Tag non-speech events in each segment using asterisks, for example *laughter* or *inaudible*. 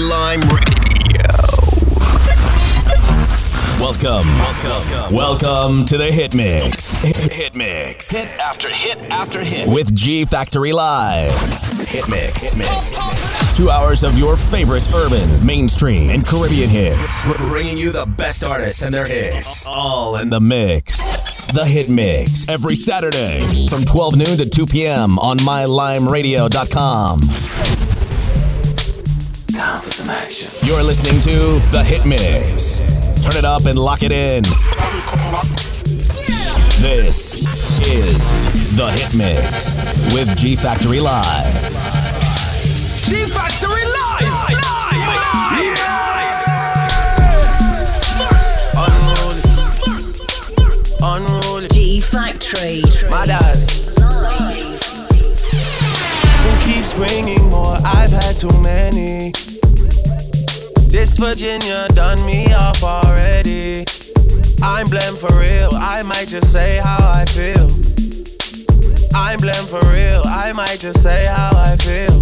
Lime Radio. Welcome. Welcome. Welcome to the Hit Mix. Hit Mix. Hit after hit after hit. With G Factory Live. Hit Mix. Hit Mix. Two hours of your favorite urban, mainstream, and Caribbean hits. We're bringing you the best artists and their hits. All in the mix. The Hit Mix. Every Saturday from 12 noon to 2 p.m. on MyLimeRadio.com. Time for some action. You're listening to The Hit Mix. Turn it up and lock it in. This is The Hit Mix with G Factory Live. G Factory Live! Unruly. G Factory. Mothers. Who keeps bringing more? I've had too many. This Virginia done me off already. I'm blamed for real. I might just say how I feel. I'm blamed for real. I might just say how I feel.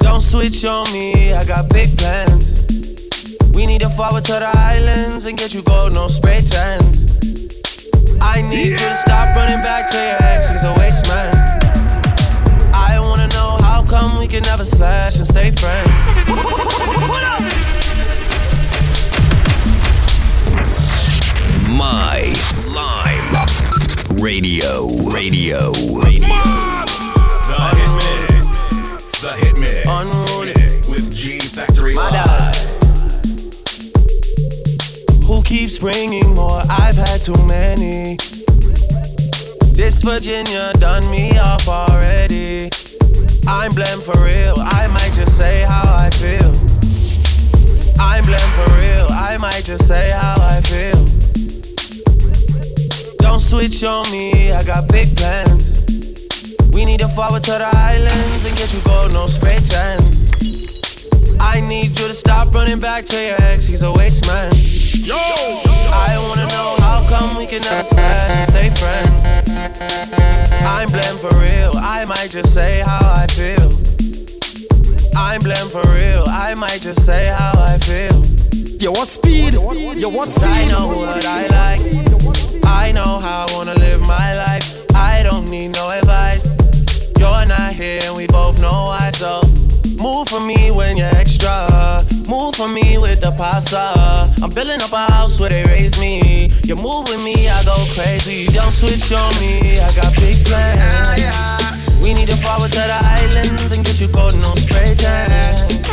Don't switch on me. I got big plans. We need to forward to the islands and get you gold, no spray tans. I need you to stop running back to your ex, he's a waste man. We can never slash and stay friends. My Lime Radio. Radio. Radio. The Hit Mix. The Hit Mix. Unruly. With G Factory Mothers. Who keeps bringing more? I've had too many. This Virginia done me off already. I'm blamed for real. I might just say how I feel. I'm blamed for real. I might just say how I feel. Don't switch on me. I got big plans. We need to forward to the islands and get you gold, no spray tans. I need you to stop running back to your ex. He's a waste man. Yo! I wanna know how come we can never smash and stay friends. I'm blamed for real. I might just say how I feel. I'm blamed for real. I might just say how I feel. You want speed? You want speed? I know what I like. I know how I wanna live my life. I don't need no advice. You're not here and we For me with the pasta. I'm building up a house where they raise me. You move with me, I go crazy. Don't switch on me. I got big plans. We need to forward to the islands and get you golden on spray tans.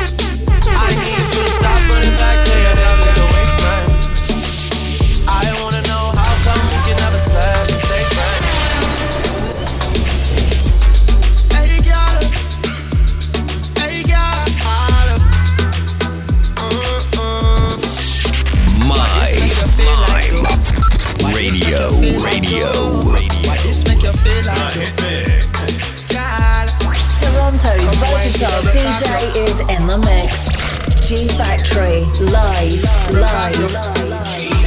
I need you to stop running back Radio. Radio. Why this make you feel like Mix. Toronto's versatile DJ is in the mix. G Factory. Live. Live.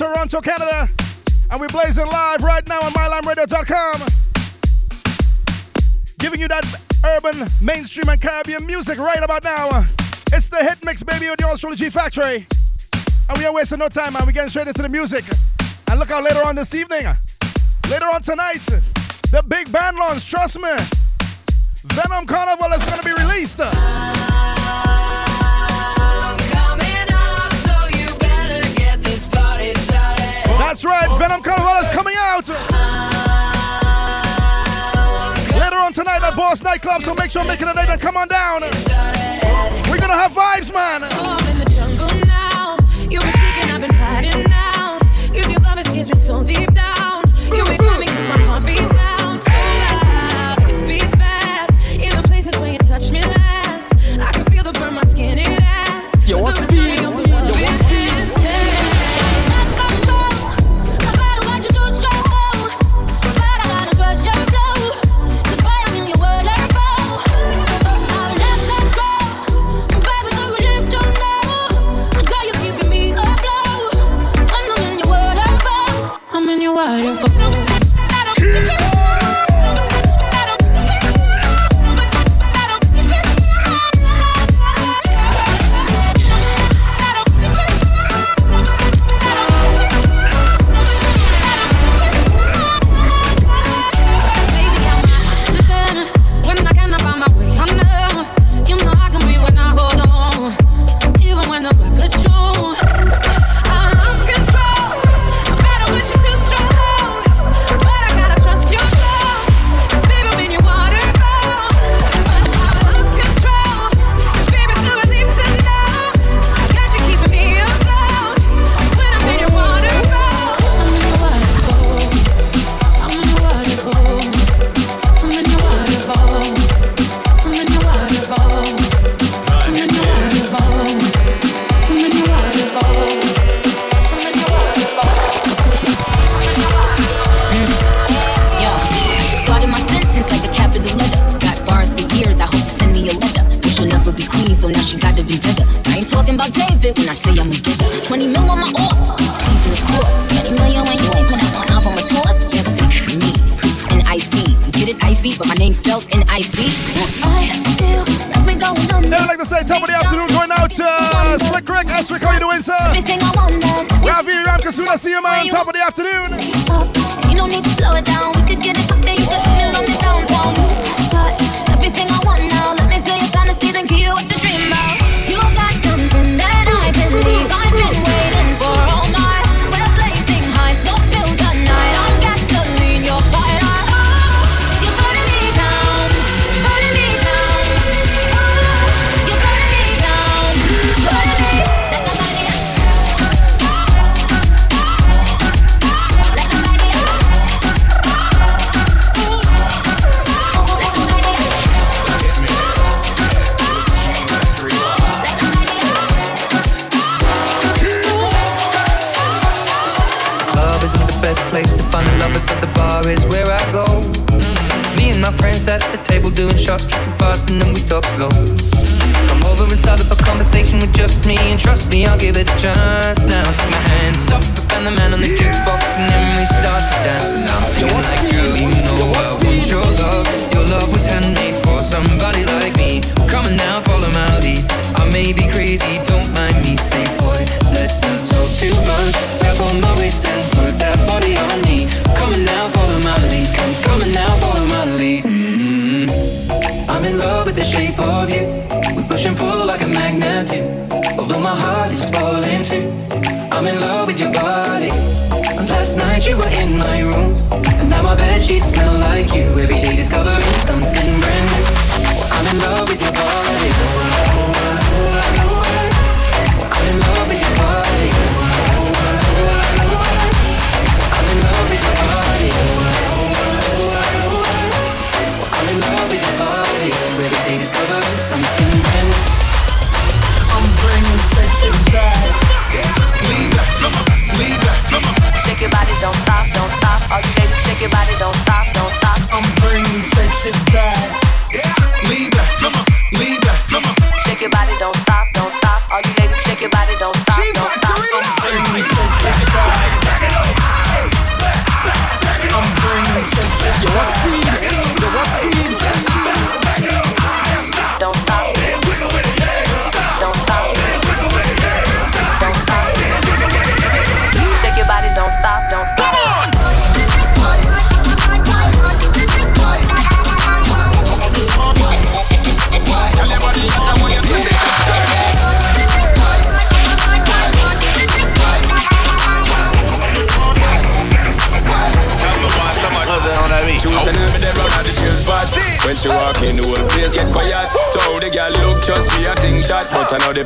Toronto, Canada. And we're blazing live right now on MyLimeRadio.com. Giving you that urban, mainstream, and Caribbean music right about now. It's the hit mix, baby, with the Astrology Factory. And we are wasting no time, and we're getting straight into the music. And look out later on this evening, later on tonight, the big band launch, trust me. Venom Carnival is going to be released. tonight at Boss Nightclub, so make sure you're making a night and come on down. We're gonna have vibes, man.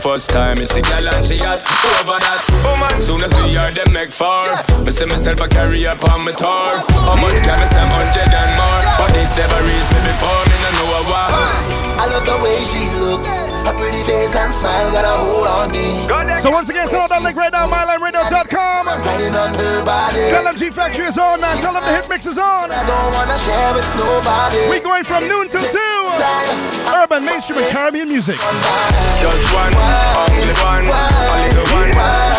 first time. It's a gal and she hot. Over that, woman. Soon as we are, them make far. Me see myself a carrier on my tour. How much can I say? Hundred and more. But this never reached me before. Me no know why. I love the way she looks. Her pretty face and smile got a hold on me. So once again, send out that link right now, mylimeradio.com. Tell them G Factory is on man Tell them the hit mix is on. I don't wanna share with nobody. We going from noon to two. Urban mainstream and Caribbean music. Just one, only one, only the one.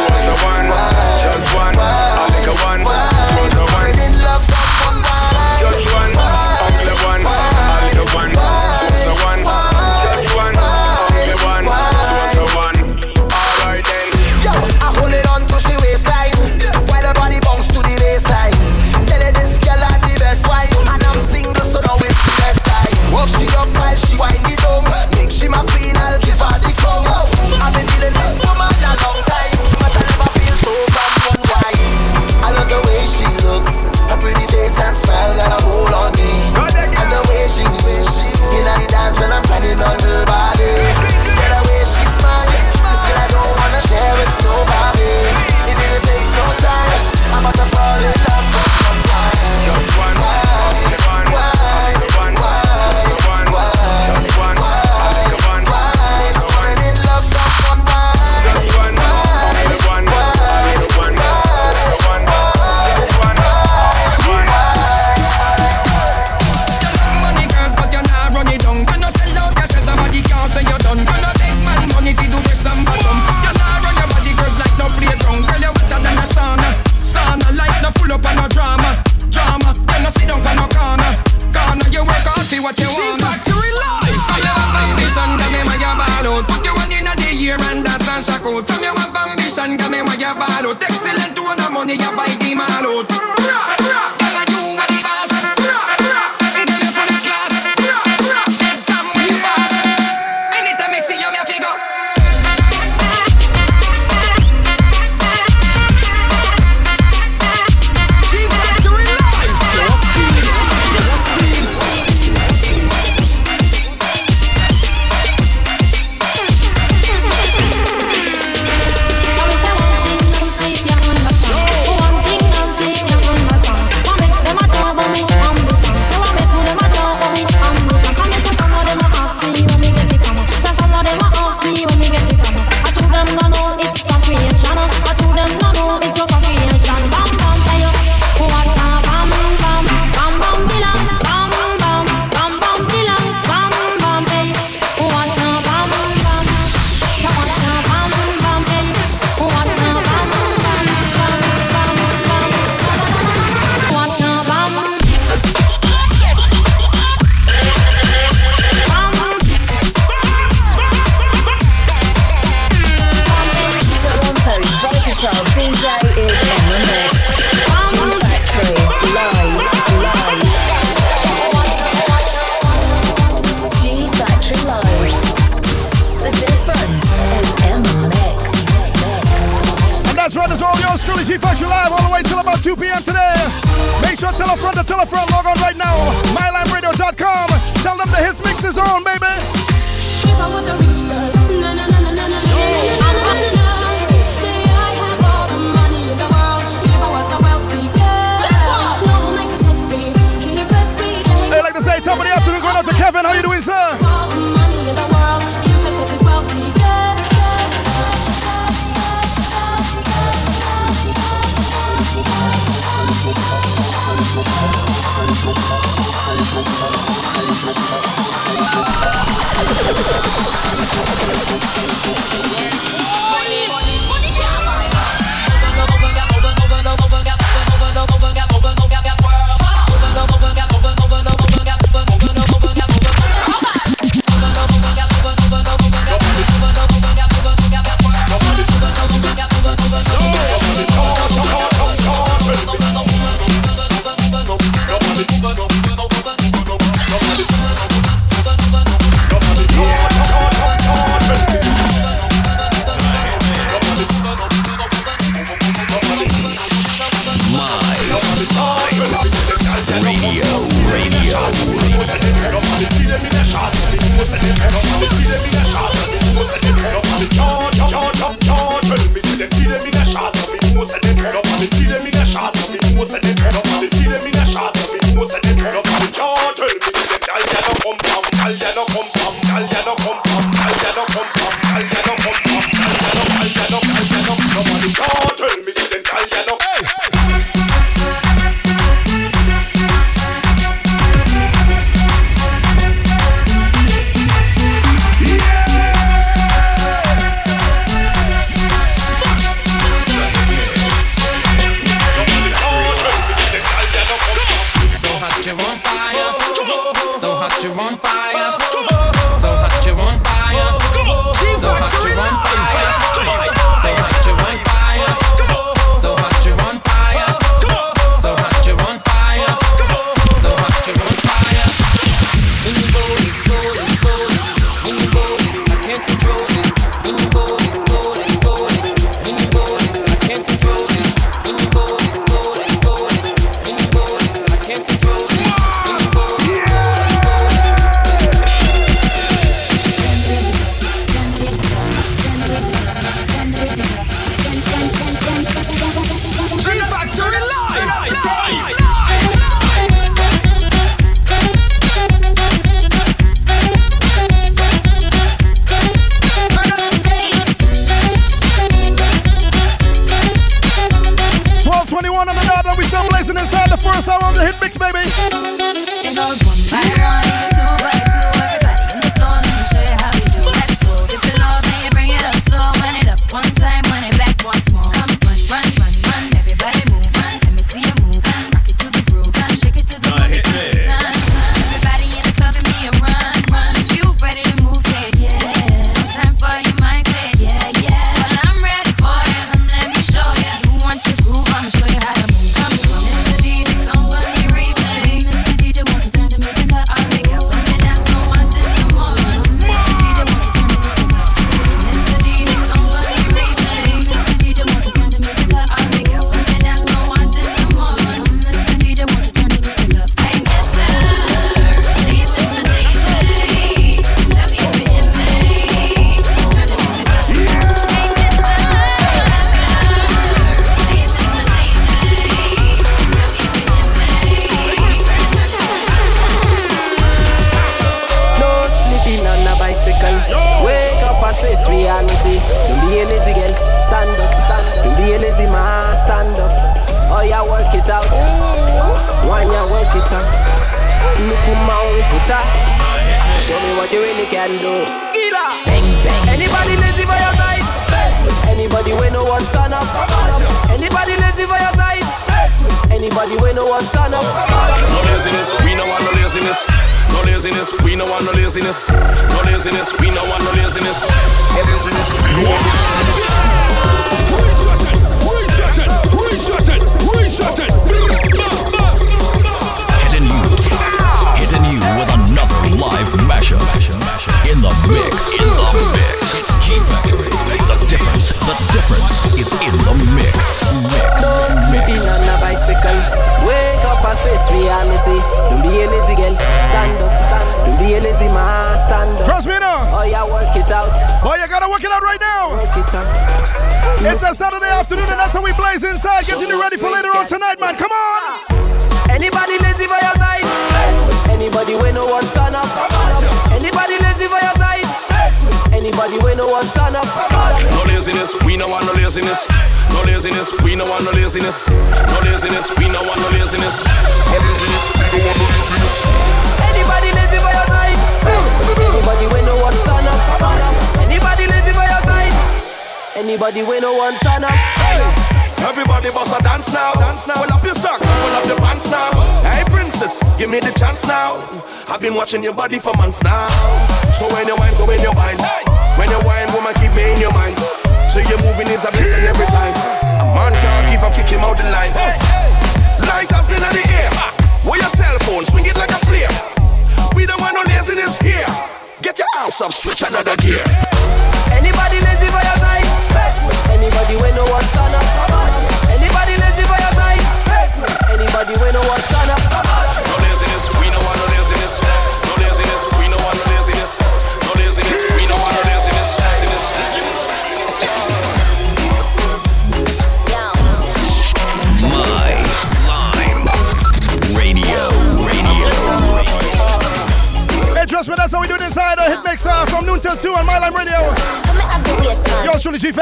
Watching your body for months now.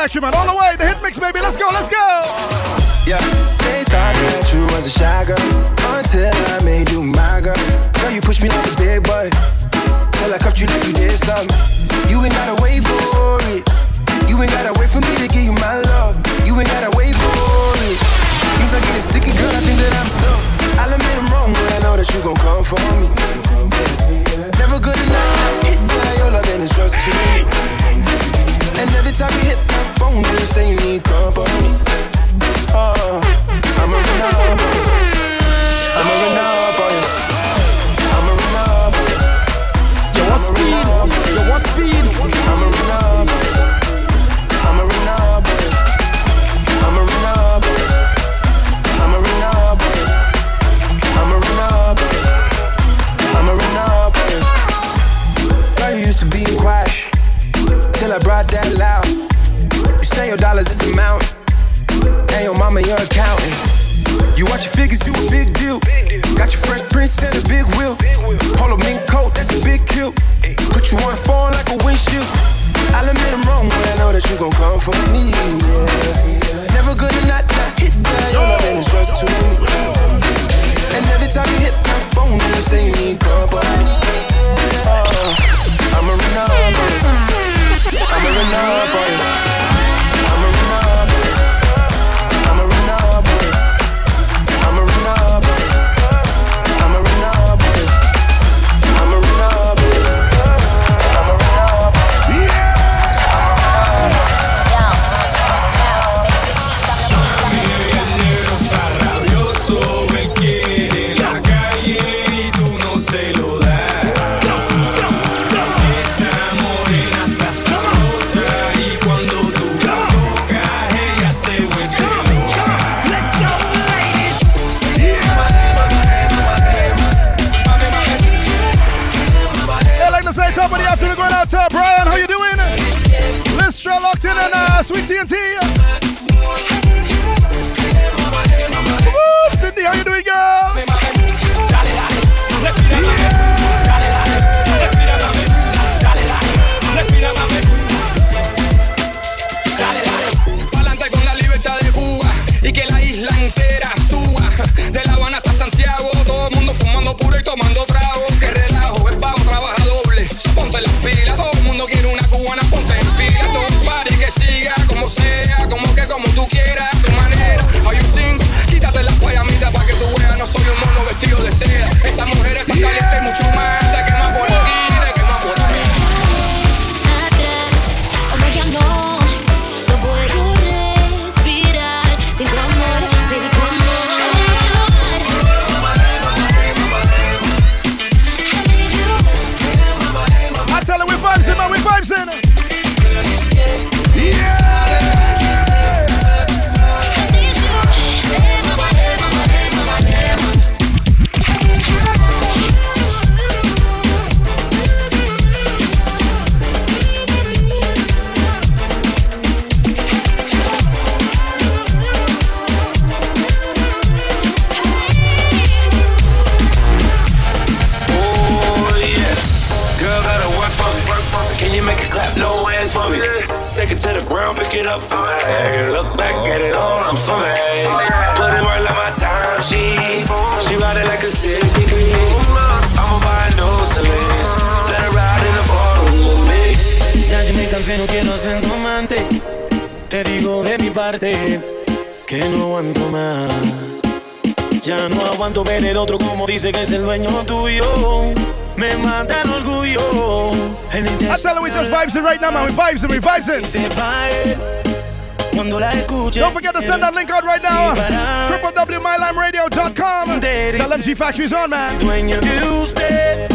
Electric Man all the way. Factory's on, man. When you dude's dead.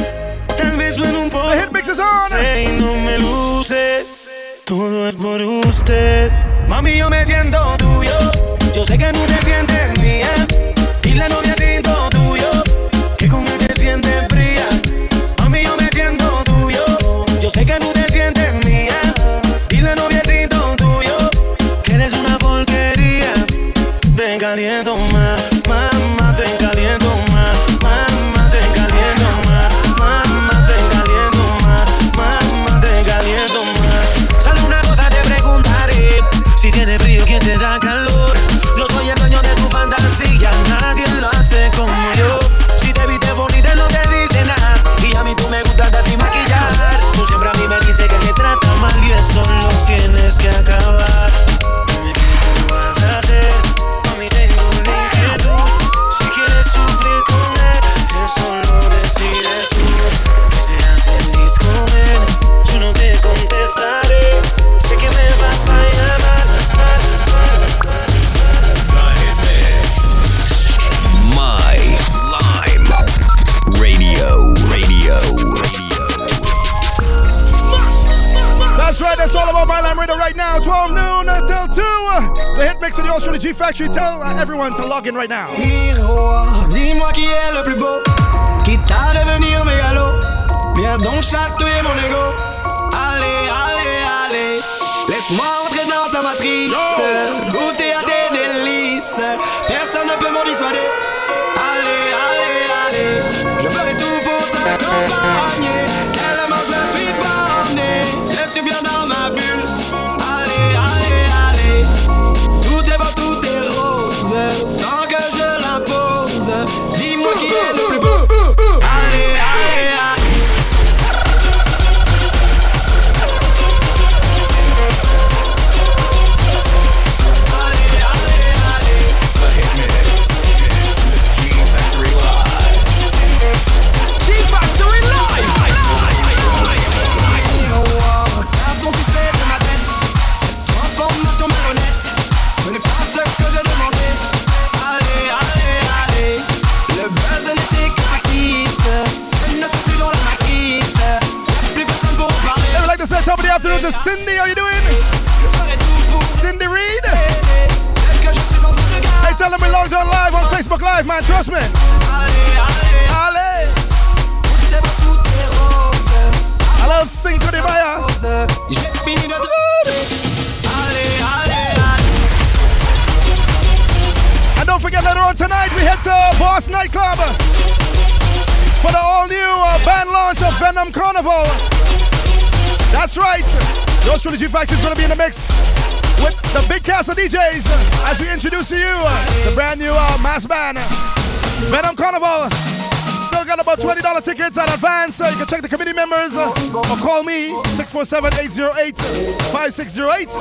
847-808-5608.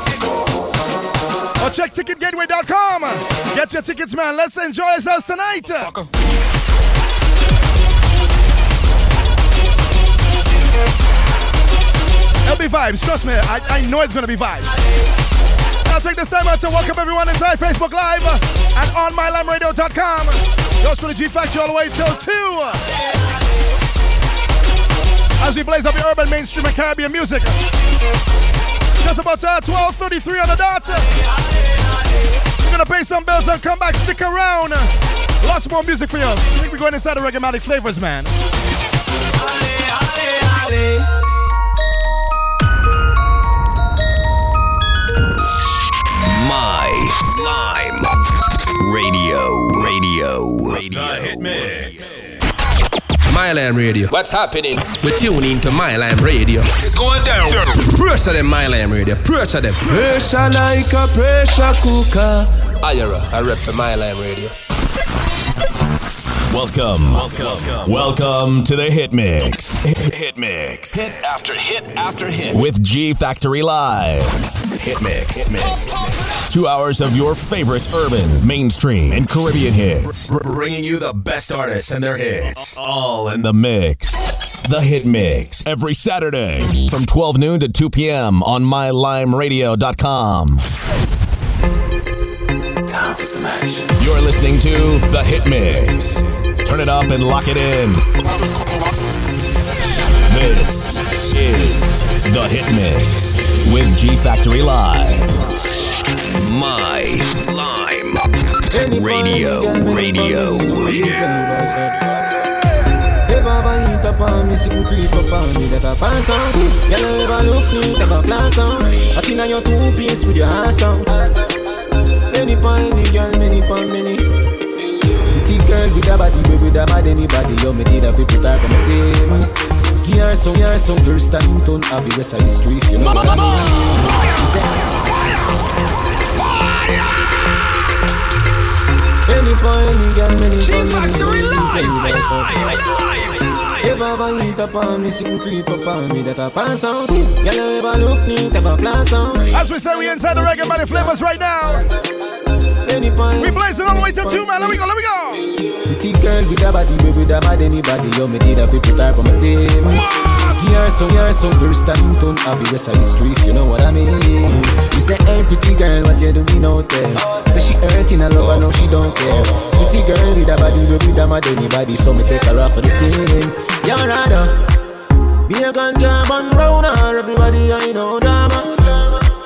Or check ticketgateway.com. Get your tickets, man. Let's enjoy ourselves tonight. It'll be vibes, trust me. I, I know it's gonna be vibes. I'll take this time out to welcome everyone inside Facebook Live and on mylimeradio.com. Yours truly G Factor all the way till 2 as we blaze up the urban mainstream and Caribbean music. Just about uh, 12.33 on the dot. We're gonna pay some bills and come back, stick around. Lots more music for you. I think we're going inside the reggae flavors, man. My Lime Radio Radio Radio Mylam Radio. What's happening? We tune into My Lime Radio. It's going down. Pressure them My Lime Radio. Pressure them. Pressure like a pressure cooker. Ira, I rep for My Mylam Radio. Welcome. Welcome. Welcome to the Hit Mix. Hit Mix. Hit after hit after hit with G Factory Live. Hit Mix. Hit Mix. Two hours of your favorite urban, mainstream, and Caribbean hits. Br- Bringing you the best artists and their hits. All in the mix. The Hit Mix. Every Saturday from 12 noon to 2 p.m. on MyLimeRadio.com. You're listening to The Hit Mix. Turn it up and lock it in. This is The Hit Mix with G Factory Live. My Lime Radio. Radio. Ever ever up on me, sitting creep up on me, that pass on. You ever look neat, ever class on. I think on your two piece with your ass on. Many pon any girl, many pon many. Pretty girl with a body, baby, with a bad anybody. Yo, me a people type on my team. Here some, here some first time turn Abbey West a history. if You know what I mean? Any pon any girl, many pon many. So you play with us up. Ever ever hit up on me, sitting creep up on me, that a pass out. Girl, you ever look neat, ever flash out. As we say, we inside the reggae body flavors right now. We blazing all the way to two, man. Let me go, let me go. Pretty girl with a body, baby, with a bad anybody. Yo, me need a people type on my team. Here some, here some first time turn Abbey West a history, if you know what I mean. You say, hey, pretty girl, what you doing out there? Say she hurting a love, I know she don't care. Pretty girl with a body, baby, a mad anybody. So me take her off for the scene. You're rather be a ganja man round her, everybody I know drama.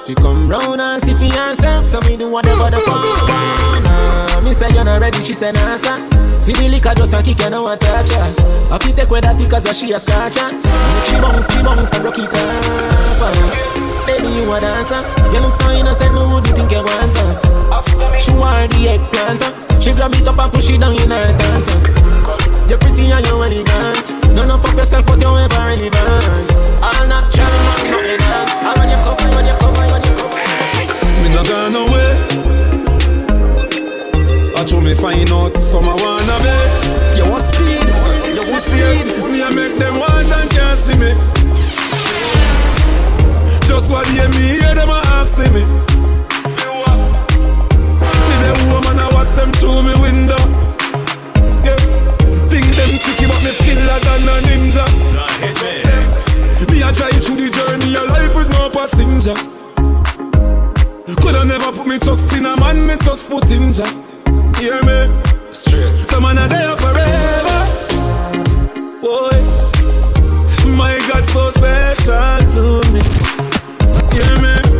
She come round and see for herself, so me do whatever the fuck wanna. Me say you're not ready, she say nah sir. See the liquor just a kick, you know what touch her. I fi take with that cause she a scratch her. She bounce, she bounce, and rock it up. Uh. Baby, you a dancer. You look so innocent, no would you think you want her? She want the eggplant. Uh. She grab it up and push it down in her dancer. You're pretty and you're elegant. None of fuck yourself, but you're ever relevant. Natural, not no elegance. I run your cover, run your cover, run your cover. Me not gone away. I told me find out some I wanna be. You want speed? You want speed? Me I make them want and can't see me. Just what hear me hear them a asking me. Me them woman I watch them through me window. Them tricky but me skiller than a ninja. Me I drive through the journey of life with no passenger. Coulda never put me trust in a man, me just put in ja. Hear me? Straight. Some man are there forever. Boy, my God, so special to me. Hear? Me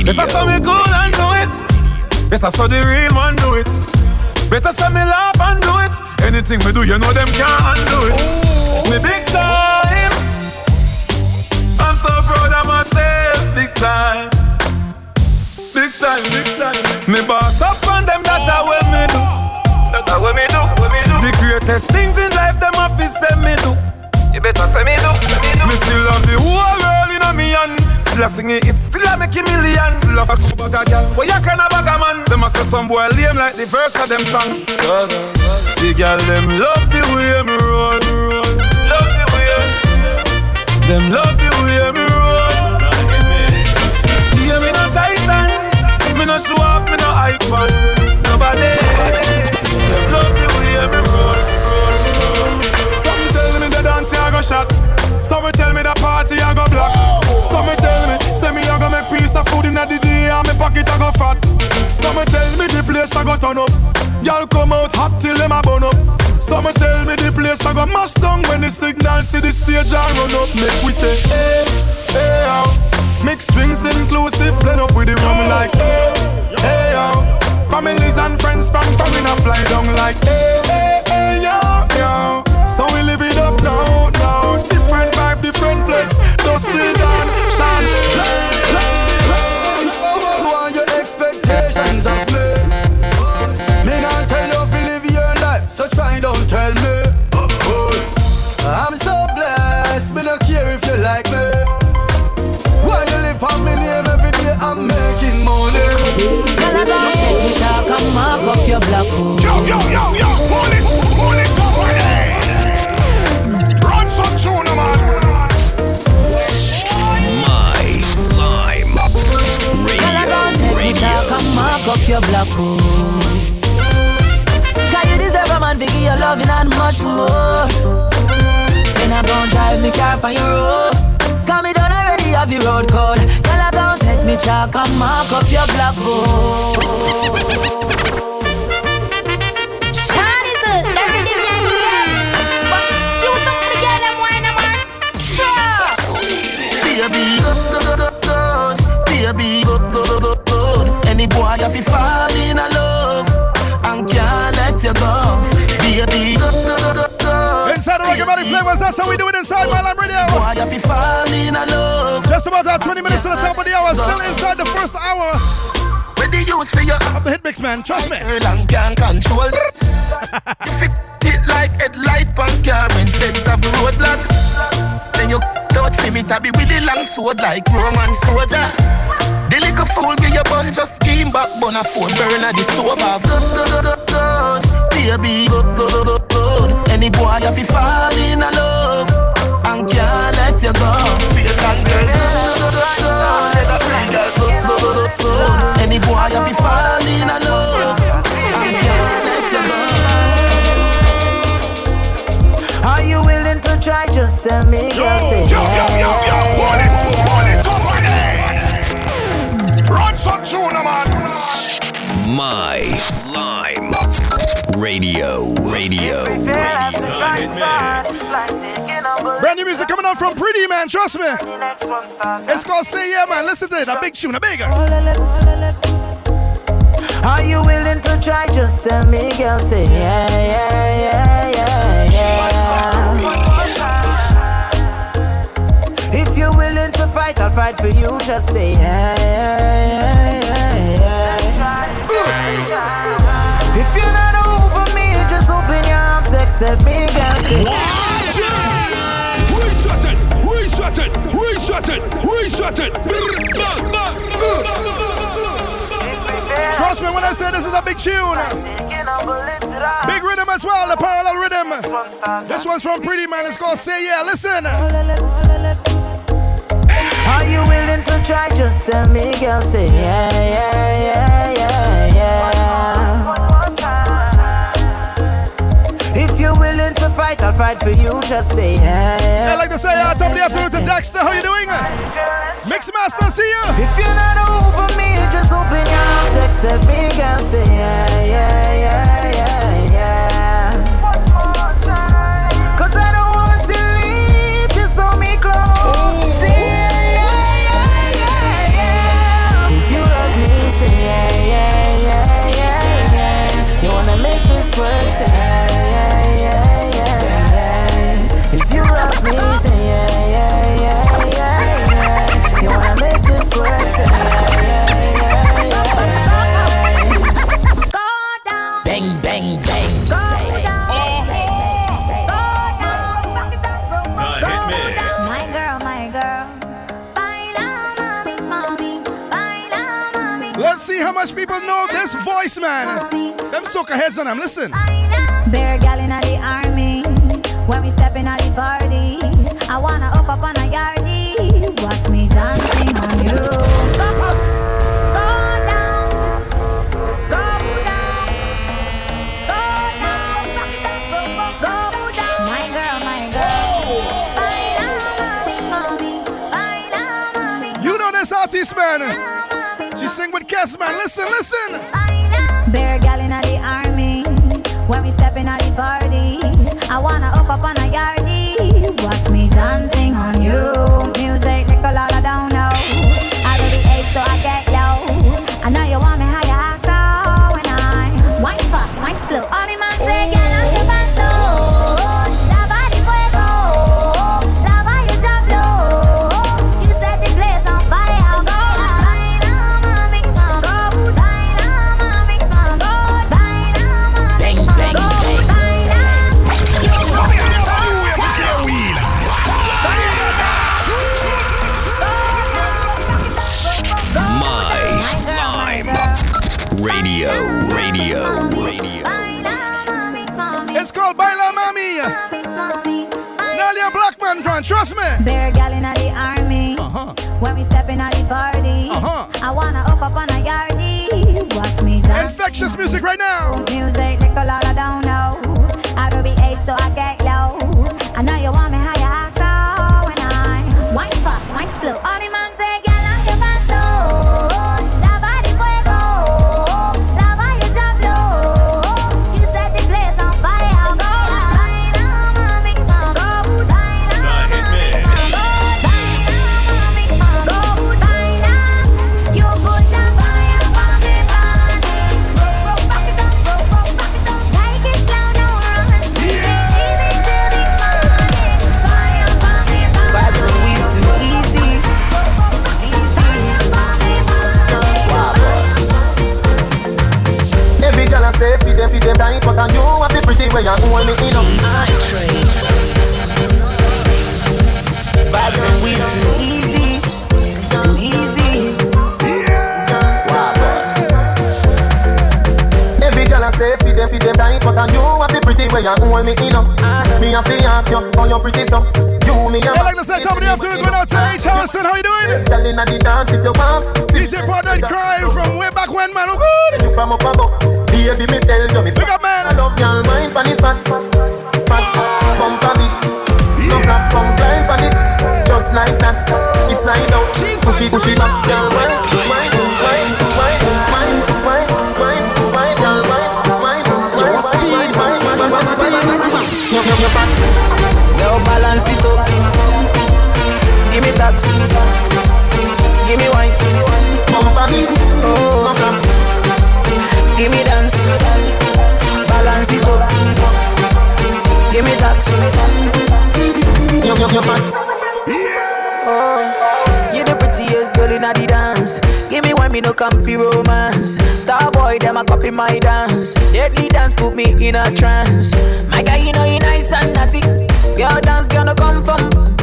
Better say me cool and do it. Better say the real man do it. Better say me laugh and do it. Anything we do, you know them can't undo it. Me big time. I'm so proud of myself, big time. Big time, big time. Me boss up on them, that a way me do. That a way me do, way me do. The greatest things in life, them to say me do. You better say me do, me do. Me still love Still a sing it, it still a make a million. Still a fuck bag a girl, but you can a bag a man. Them a say some boy lame like the verse of them song. The girl them love the way me roll, love the way. Them love the way me roll. Yeah, me no titan, me no show off, me no man. Nobody. Them love the way me roll. pocket I go fat. Some tell me the place I go turn up. Y'all come out hot till them a burn up. Some tell me the place I go mash down when the signal see the stage I run up. Make we say hey hey yo. Mix drinks inclusive, blend up with the rum like hey hey yo. Families and friends from foreign I fly down like hey hey hey yo yo. So we live it up now now. Different vibe, different flex, dusty down, shine. Of me? Oh. Me not tell you if you live your life, so try don't tell me. Oh. I'm so blessed, me don't care if you like me. When you live on me name every day, I'm making money. Girl, I got take and mark up your black book. Yo, yo, yo, yo, your black book. Cause you deserve a man to give you loving and much more. Then I'm gonna drive me car on your road. Cause me done already have your road code. Girl, I gon' take me chalk and mark up your black book. Oh. Reggae that's how we do it inside my Lime Radio. Boy have to fall in love. Just about our 20 minutes to the top of the hour, still inside the first hour. Ready use for you. Of the hit mix, man, trust me. Long can control. *laughs* you fit it like headlight on car when sets of roadblock. Then you touch see me tabby with the long sword like Roman soldier. The little fool get your bun just scheme back bun a phone burn at the stove off. Good, good, good, good, baby, good, good, good, good. Any boy have to fall in love and can't let you go. Any boy have to fall in love and can't let you go. Are you willing to try? Just tell me, say it, it. Run some man. My lime. Radio. Radio. radio. Brand new music coming out from Pretty Man, trust me. It's called Say Yeah Man. Listen to it, a big tune, a bigger. Are you willing to try? Just tell me, girl, say yeah, yeah, yeah, yeah, yeah. If you're willing to fight, I'll fight for you. Just say yeah, yeah, yeah, yeah, yeah. If you're not accept me, girl, say Reset it, reset it, reset it, reset it. Trust me when I say this is a big tune. Big rhythm as well, the parallel rhythm. This one's from Pretty Man, it's called Say Yeah. Listen. Are you willing to try? Just tell me, girl, say yeah, yeah, yeah, willing to fight, I'll fight for you. Just say yeah, yeah. I like to say, uh, top of the afternoon to Dexter. How you doing? Mix Master, see ya. If you're not over me, just open your arms, accept me. Say yeah, yeah, yeah, much know this voice, man. Them soca heads on them. Listen. Bear gal in the army. When we step in at the party, I wanna up on a yardie. Watch me dancing on you. Go, go down, go down, go down, go down. My girl, my girl. Baila, mami, mami. Baila, mami. You know this artist, man. Kes, man. Listen, listen. Bear gal in the army. When we step in at the party, I wanna hook up on a yardie. Watch me dancing I wanna hook up on a yardie. Watch me dance. Infectious music right now. Music day bright, but I you have the pretty way you hold me in. Vibes and wisdom easy. I say feed them, tight, but and you have the pretty way you hold me in. Me a fi ask you, how you pretty so? You me a. Yeah, like the same top of the afternoon, going out to H. Harrison. How you doing? Yes, girl inna the dance if you want. DJ Project Crime from way back when, man. Oh, good. You from up above, baby me tell you me. Pick up, man. I love y'all mind pon this fat, fat, bump a bit. No flap, come blind pon it, just like that. It's like out, push it, push it back, girl. Wine, wine, wine, wine, wine, your back. Girl, balance it up. Give me that. Give me wine. Oh. Give me dance. Balance it up. Give me that. Your, your, your back. Girl in the dance. Give me one, me no comfy romance. Star boy, them a copy my dance. Deadly dance put me in a trance. My guy, you know you nice and naughty. Girl dance gonna come from.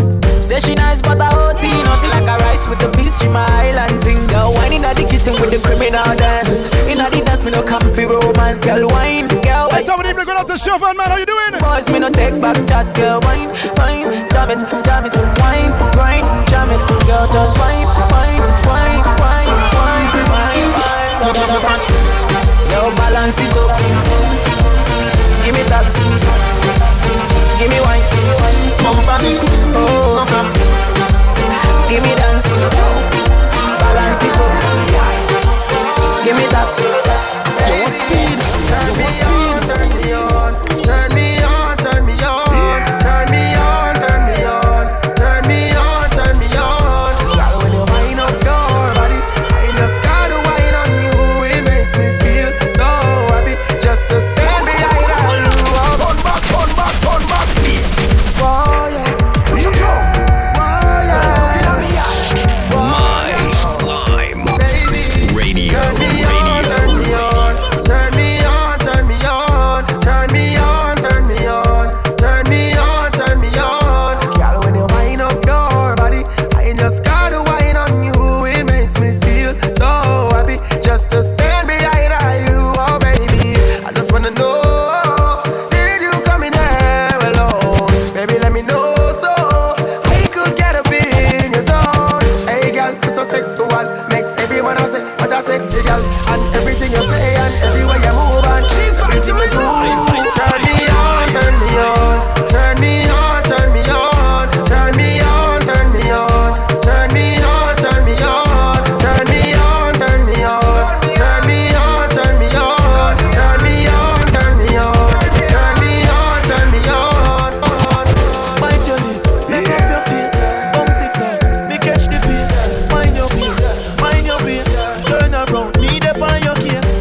Say she nice, but I OT Nothing like a rice with the peas, she my island thing. Girl, wine in the kitchen with the criminal dance. In the dance, me no comfy romance Girl, wine, girl, Hey, wine. top of the evening, going out to Chauvin, man. How you doing? Boys, me no take back chat, girl, wine, wine Jam it, jam it, wine, grind, jam it Girl, just wine, wine, wine, wine, wine, wine, wine. Girl, balance it up. Give me that Give me wine. Bump a bit, no flap. Give me dance. Balance it up. Give me that. You want speed, Turn you me want on, speed. turn me on, turn me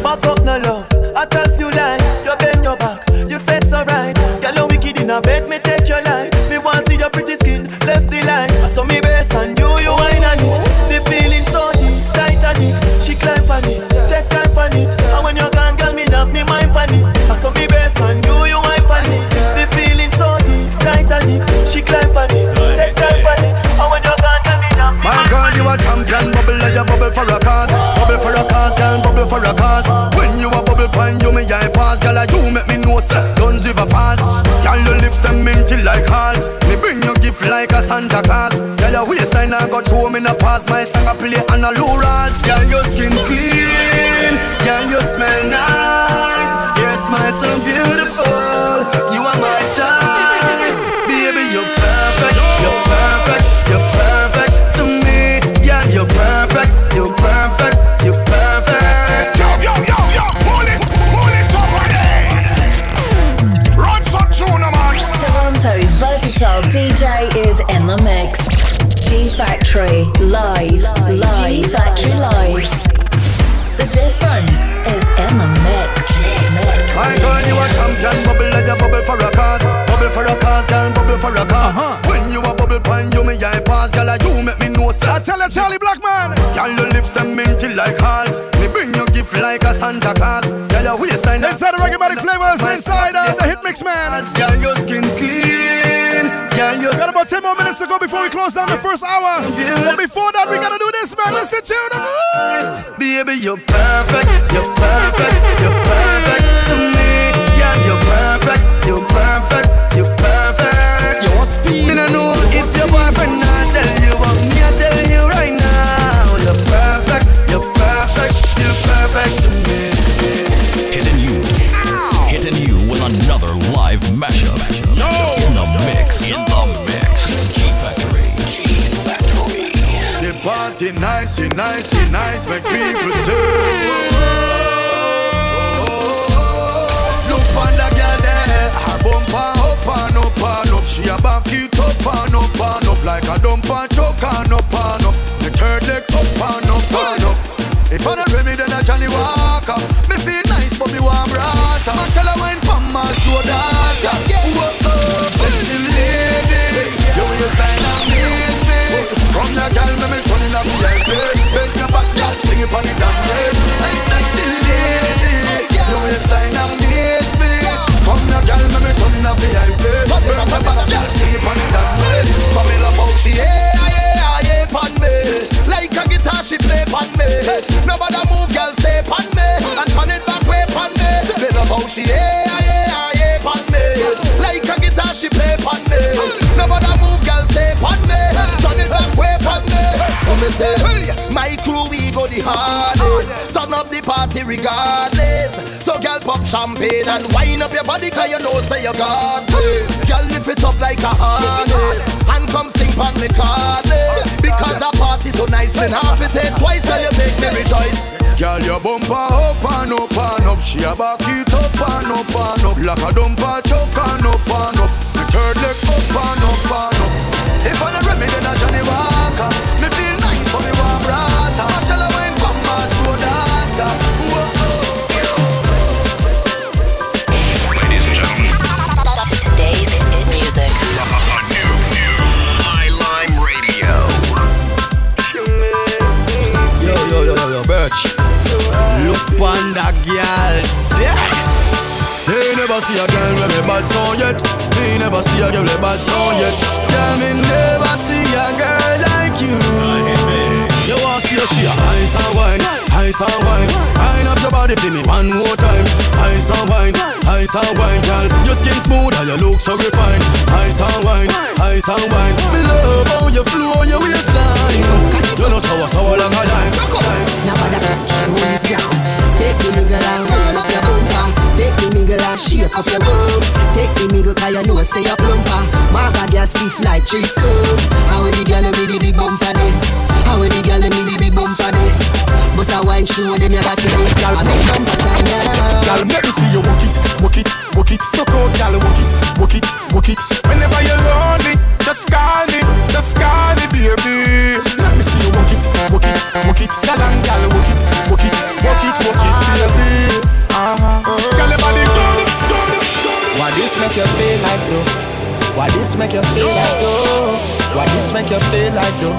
back up no love me the past. My song I play on a low rise. Girl, your skin Inside the reggae flavors, inside uh, the hit mix, man. Girl, your skin clean. Girl, your Got about 10 more minutes to go before we close down the first hour. But before that, we gotta do this, man. Listen to the Baby, you're. You're perfect. You're perfect nice, nice, make people say. Hardest. Turn up the party regardless. So girl, pop champagne and wind up your body 'cause you know say you got this. Girl, lift it up like a harness and come sing pon me cardless. Because the party so nice, me half it say twice while you make me rejoice. Girl, your bumper up and up and up. She a back it up and up and up. Like a dumper chuck and up and up. The third leg up and up and up. On that girl. Yeah. They never see a girl with a bad song yet. They never see a girl with a bad song yet. Girl, me never see a girl like you. You want to see a she a ice and wine, ice and wine. Wine up your body for me one more time. Ice and wine, ice and wine, girl. Your skin smooth and your look so refined. Ice and wine, ice and wine. Me love how you flow your waistline. You know sour, sour like a lime. Now bother her, show down. Take the nigga and roll up your bumper. Take the nigga and shake up your bum. Take the nigga 'cause you know say you plumper. Marga girl stiff like tree scoop. How the girl with the big bumper then? How the girl with the big bumper then? Bust a wine show them you got to do. Girl, big bumper time now. Girl, let me see you walk it, walk it, walk it. Look out, girl, walk it, walk it, walk it. Whenever you're lonely, just call me, just call me, baby. Let me see you walk it, walk it, walk it. Girl, and girl, walk it, walk it, walk it, walk it, baby. Uh-huh. Girl, your body Why this make you feel like though? Why this make you feel like though? Why this make you feel like though?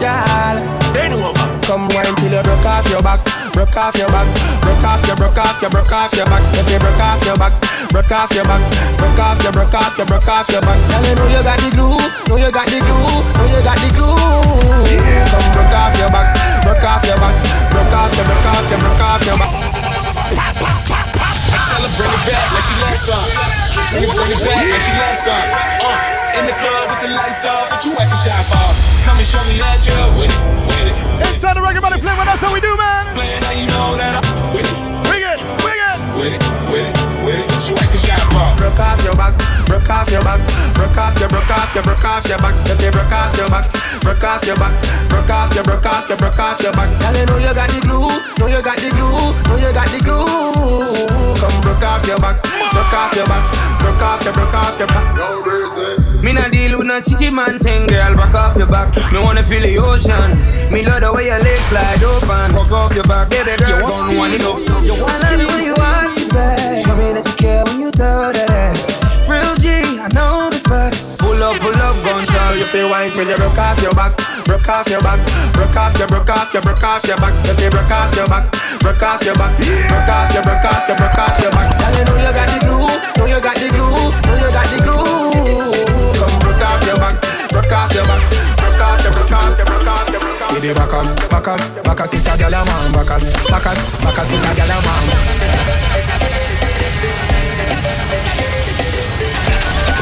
Girl, bend over. Come wine till you broke off your back, broke off your back, broke off your, broke off your, broke off your back. If you broke off your back, broke off your back, broke off your, broke off your, broke off your back. Girl, you know you got the glue, know you got the glue, know you got the glue. Come broke off your back, broke off your back, broke off your, broke off your, broke off your back. Pop, pop, pop, bring it back like she loves some. Bring it, back like she loves some. Uh. In the club with the lights off, but you acting shy for. Come and show me that you're with it, with it. The record by that's how we do, man. Playing how you know that I'm with it. Wing it, wing it. With it, with it with it. What you like a shot for? Broke off your back, broke off your back, broke off your, broke off your, broke off your back. If you broke off your back, broke off your back, broke off your, broke off your, broke off your back. Girl, you know you got the glue, know you got the glue, know you got the glue. Come broke off your back, broke off your back, broke off your, broke off your back. Me not deal with no chichi man thing, girl. Back off your back. Me wanna feel the ocean. Me love the way your legs slide open. Back off your back, baby girl. You want Don't want it up. You want love the way you want back. Show me that you care when you throw that ass. Real G, I know this spot. Pull up, pull up, gunshot. You feel wine till you broke off your back, broke off your back, broke off your, broke off your, broke off your back. If you broke off your back, broke off your back, broke off your, broke off your, broke off your back. Girl, you know you got the glue, know you got the glue, know you got the glue. Come broke off your back, broke off your back, broke off your, broke off your, broke off your, broke off. Give the backus, backus, backus is a gyal a man. Backus, backus, backus is a gyal a man.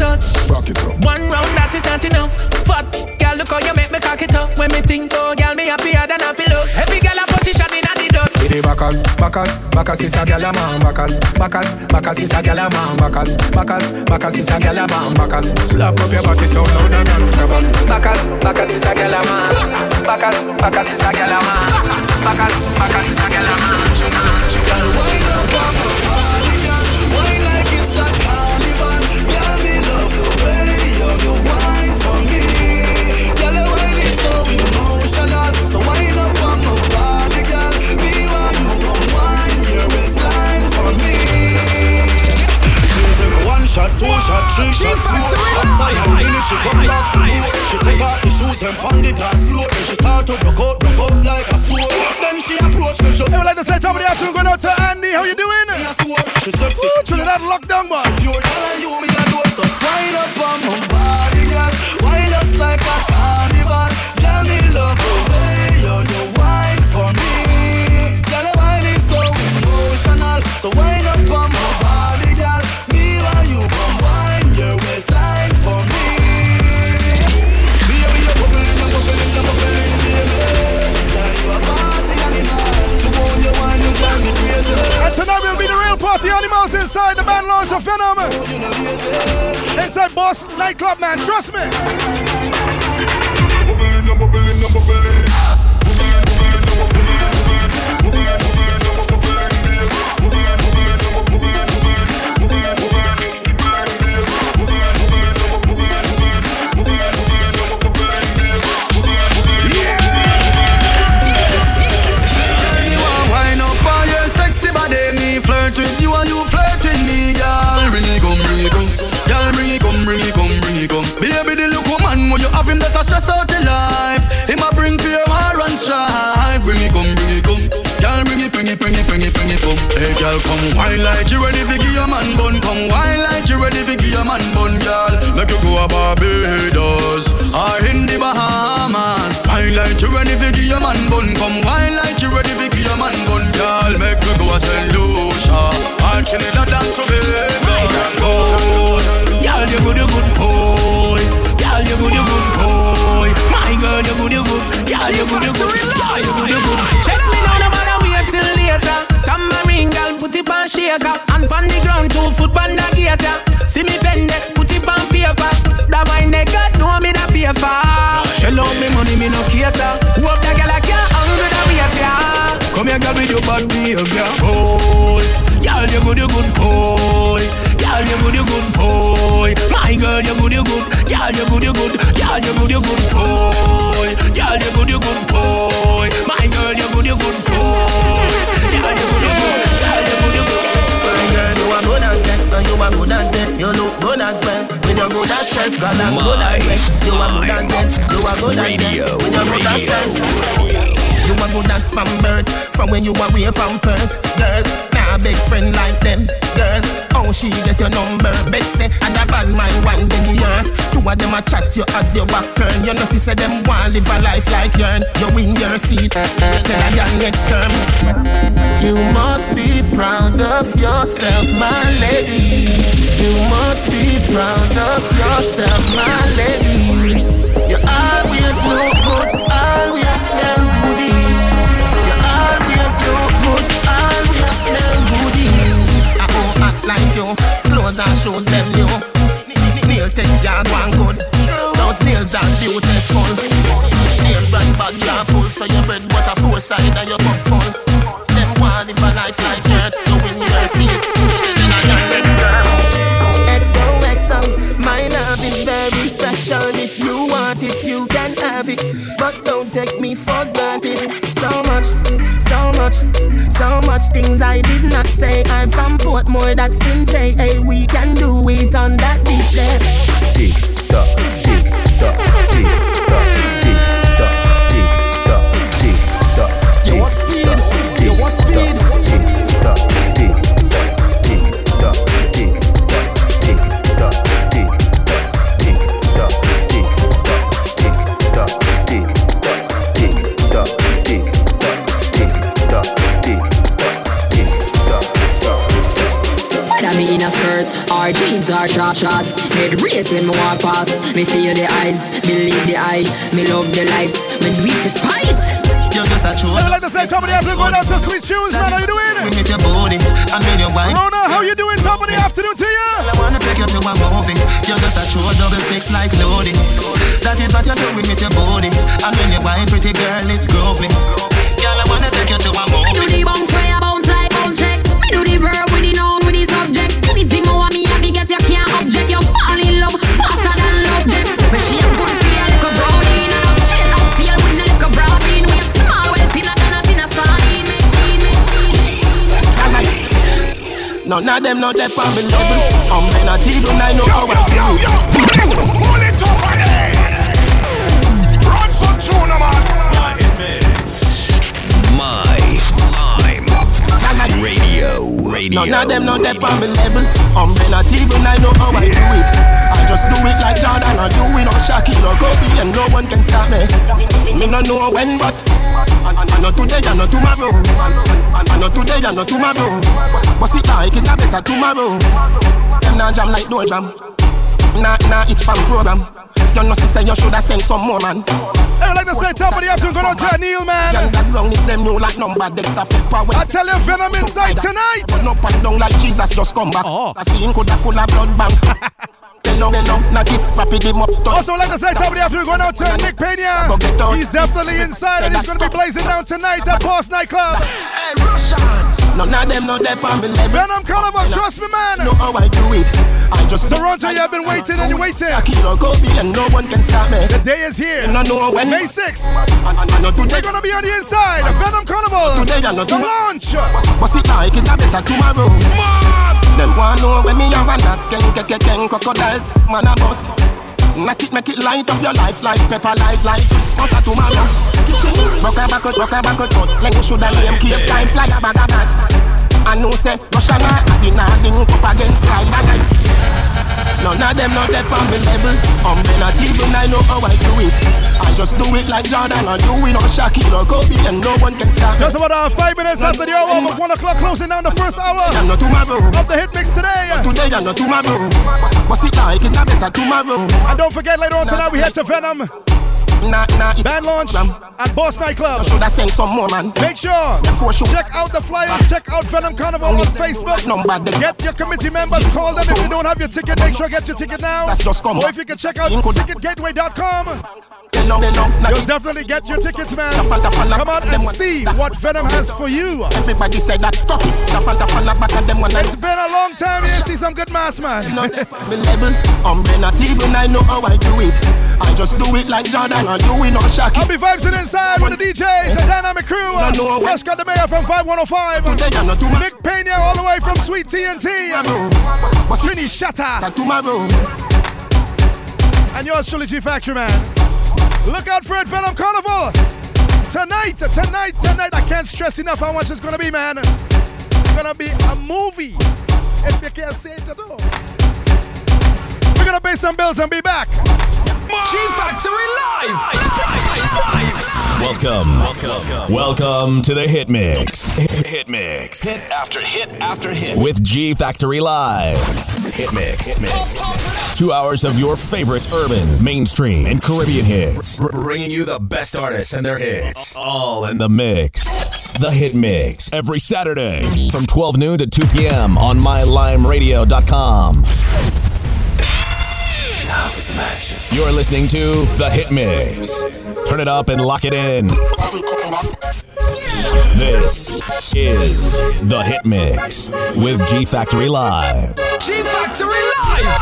touch. One round that is not enough. Fat girl, look how you make me cock it up. When me think, oh girl, me happier than happy looks. Every girl a position inna the dot. The backus, backus, backus is a gyal a man. Backus, backus, backus is a gyal a man. Backus, backus, backus is a gyal a man. Backus, slap up your body so louder than clappers. Backus, backus is a gyal a man. Backus, backus is a gyal a man. Backus, backus is a gyal a man. Three shot, four. After nine minutes, she come back for. She take off the shoes and on the dance floor. Then she start to broke out, broke out like a sword. Then she approach me just. Hey, we like to say top of the afternoon going out to Andy. How you doing? She sexy. Ooh, Trinidad lockdown, man. Pure girl and you me a do so Wind up on my body, girl Wind us like a carnival Girl, me love the way you, you wine for me Girl, the wine is so emotional So wind up on my body, girl Me while you come wine your waistline for me Baby, you're bubbling, you're bubbling, you're bubbling, baby Yeah, you a party animal To own your wine, you drive me crazy And tonight will be the real party animals inside the band launch of Venom. Inside Boss nightclub, man. Trust me. Stress out your life. Him a bring pure war and strife. Bring it come, bring it come, girl. Bring it, bring it, bring it, bring it, bring it come. Hey, girl, come wine like you ready for give your man bun. Come wine like you ready for give your man bun, girl. Make you go a Barbados or in the Bahamas. Wine like you ready for give your man bun. Come wine like you ready for give your man bun, girl. Make me go a Saint Lucia or Trinidad shaker and pon the ground two foot on the gator. See me bend it, put it on paper. That my neck God know me that pay for. Shell out me money, me no cater. Hope that girl I can't hungry that wait ya. Come here, girl, with your bad behavior. Boy, girl, you good, you good boy. Girl, you good, you good boy. My girl, you good, you good. Girl, you good, you good. Girl, you good, you good Gonna go You a go dance You go dance you go dance from birth. From when you wear pampers Girl. Nah, big friend like them, girl. How she get your number? Betsy and a bad man one day year. Two of them a chat you as your back turn. You know she say them want live a life like yourn. You win your seat, tell a young next term. You must be proud of yourself, my lady. You must be proud of yourself, my lady. You always look good, always smell like you, clothes and shoes them new. Nail tech yard one good. Those nails are beautiful. Nail brand bag you pull, so your bread butter four side and your cup full. Them want live a life like yours, you win your seat. And I am ready, girl. XOXO, my love is very special. If you want it, you can have it. But don't take me for granted. So much, so much, so much things I did not say. I'm from Portmore, that's in J. Hey, we can do it on that beach there. Tick tock, tick tock, tick tock, tick tock, tick tock, tick tock. You want speed? You want speed? Or jeans or short shorts Head race when me walk past Me feel the eyes, believe the eye Me love the lights, me do it despite You're just a true. I like to say top of the afternoon going out to Sweet Shoes, man. How you doing? We meet your body, and then your wine. Rona, how you doing? Top of the afternoon to you. I wanna take you to a movie. You're just a true double six like loading. That is what you're doing with your body. And when you wine, pretty girl, it grove me. Girl, I wanna take you to a movie. Me do the bounce where I bounce like bounce check Me do the verb with the noun None of them know that on the level. I'm not even I know how I do it. Pull it up again. Run some tuna, man. My Lime Radio. Radio. None of them know that on the level. I'm not even I know how I do it. Just do it like Jordan or do it on Shaquille or Kobe and no one can stop me. Me no know when but know today and not tomorrow. Know today and not tomorrow. But see like it a better tomorrow. Them not jam like door jam. Nah, nah, it's from program. You know, say you shoulda send some more man. I would like to say top of the afternoon going out to Neil, man. Young that ground is them new like number Dexter Pepper. I tell you, Venom inside tonight. Run up and down like Jesus just come back. Oh. I see him coulda full of blood bank. *laughs* Hello, hello, knock it, rapid him Also, like to say, top of the afternoon going out to Nick Pena. He's definitely inside and he's going to be blazing down tonight at Boss Nightclub. Hey, Russians. None of them know that on. Venom Carnival, trust me, man. Know how I do it. I just Toronto, you have been waiting and you're waiting. Shaquille or Kobe and no one can stop me. The day is here. You know, know when May 6th. I, I, I know today. We're going to be on the inside. Venom Carnival. Today I know The launch. But see like it a better tomorrow. Them want know when me have a knock, ken ken ken ken man a bus. Knock it, make it light up your life like pepper light like Christmas a tomorrow. Rock a back out, rock a back out, cut. Like you shoulda name cave sky fly a bag of. I know say Russia na a link up against sky. None of them know that on the level. Um, they not even I know how I do it. I just do it like Jordan or do it on Shaquille or Kobe and no one can stop. Just about uh, five minutes after the hour of 1 o'clock, closing down the first hour And not tomorrow. of the hit mix today. Today and not tomorrow. But see like it a better tomorrow. And don't forget, later on tonight, we head to Venom. Nah, nah, it Band launch at Boss Nightclub. shoulda send some more man. Make sure, check out the flyer, check out Venom Carnival on Facebook. Get your committee members, call them. If you don't have your ticket, make sure get your ticket now. That's just come Or if you can check out ticketgateway.com. Hello, hello, knock You'll definitely get your tickets, man. Come out and see what Venom has for you. Everybody say that it. Tafan, tafan, la back of them one It's been a long time. You see some good mass, man. *laughs* No, me level. They not even I know how I do it. I just do it like Jordan and you be not Happy vibes inside with the DJs, the dynamic crew. Uh, Fresh got the mayor from 5105. Uh, Nick Pena all the way from Sweet TNT. Trini Shatta. And yours truly G Factory Man. Look out for it, Venom Carnival. Tonight, tonight, tonight. I can't stress enough how much it's gonna be, man. It's gonna be a movie. If you can't see it at all gonna pay some bills and be back. G Factory live. Welcome. Welcome. Welcome to the Hit Mix. Hit Mix. Hit after hit after hit. With G Factory Live. Hit Mix. Hit mix. Two hours of your favorite urban, mainstream, and Caribbean hits. bringing you the best artists and their hits. All in the mix. The Hit Mix. Every Saturday from 12 noon to 2 p.m. on mylimeradio.com. You're listening to The Hit Mix. Turn it up and lock it in. This is The Hit Mix with G Factory Live. G Factory Live! live,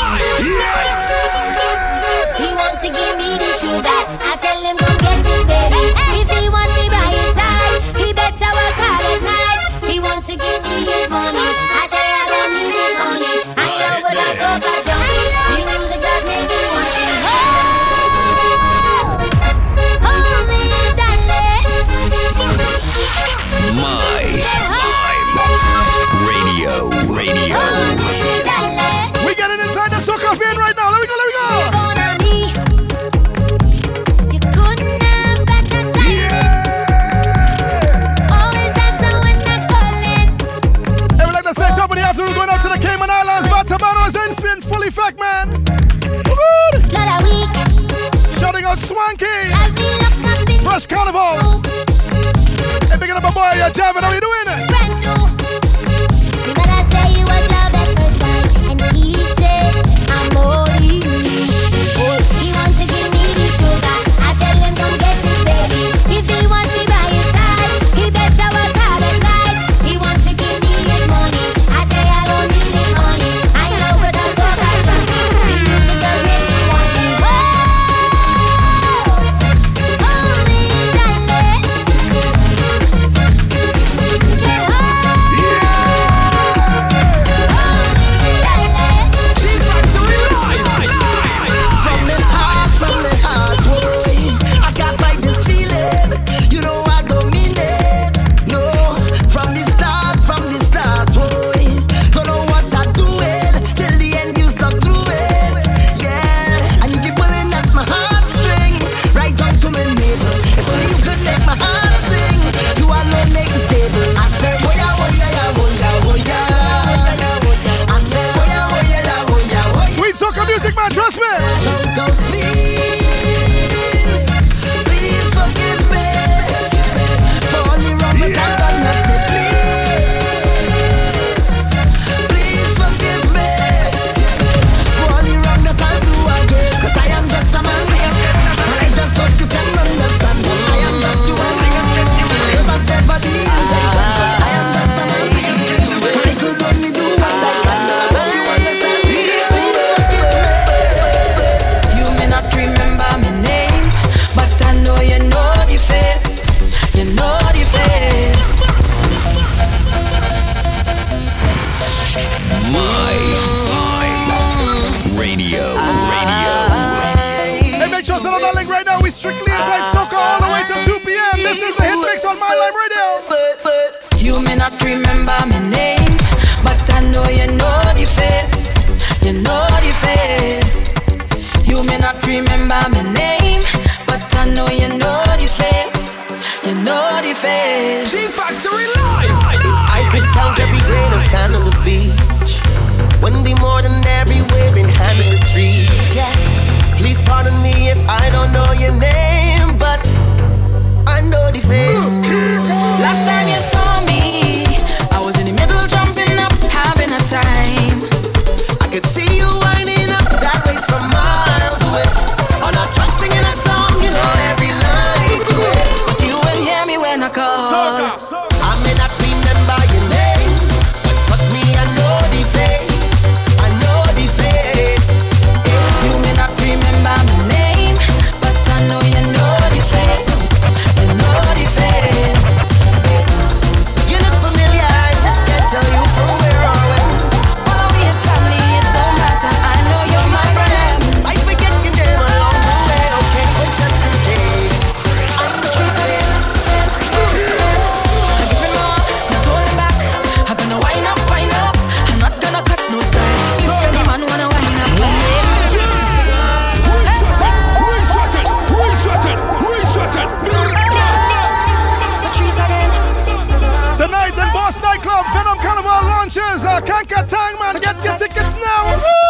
live, live. He wants to give me the sugar. I tell him, go get it, baby. effect, man. Good. Shouting out Swanky. Fresh Carnival. Hey, picking up a boy, you're jamming. How you doing? Eh? It's now.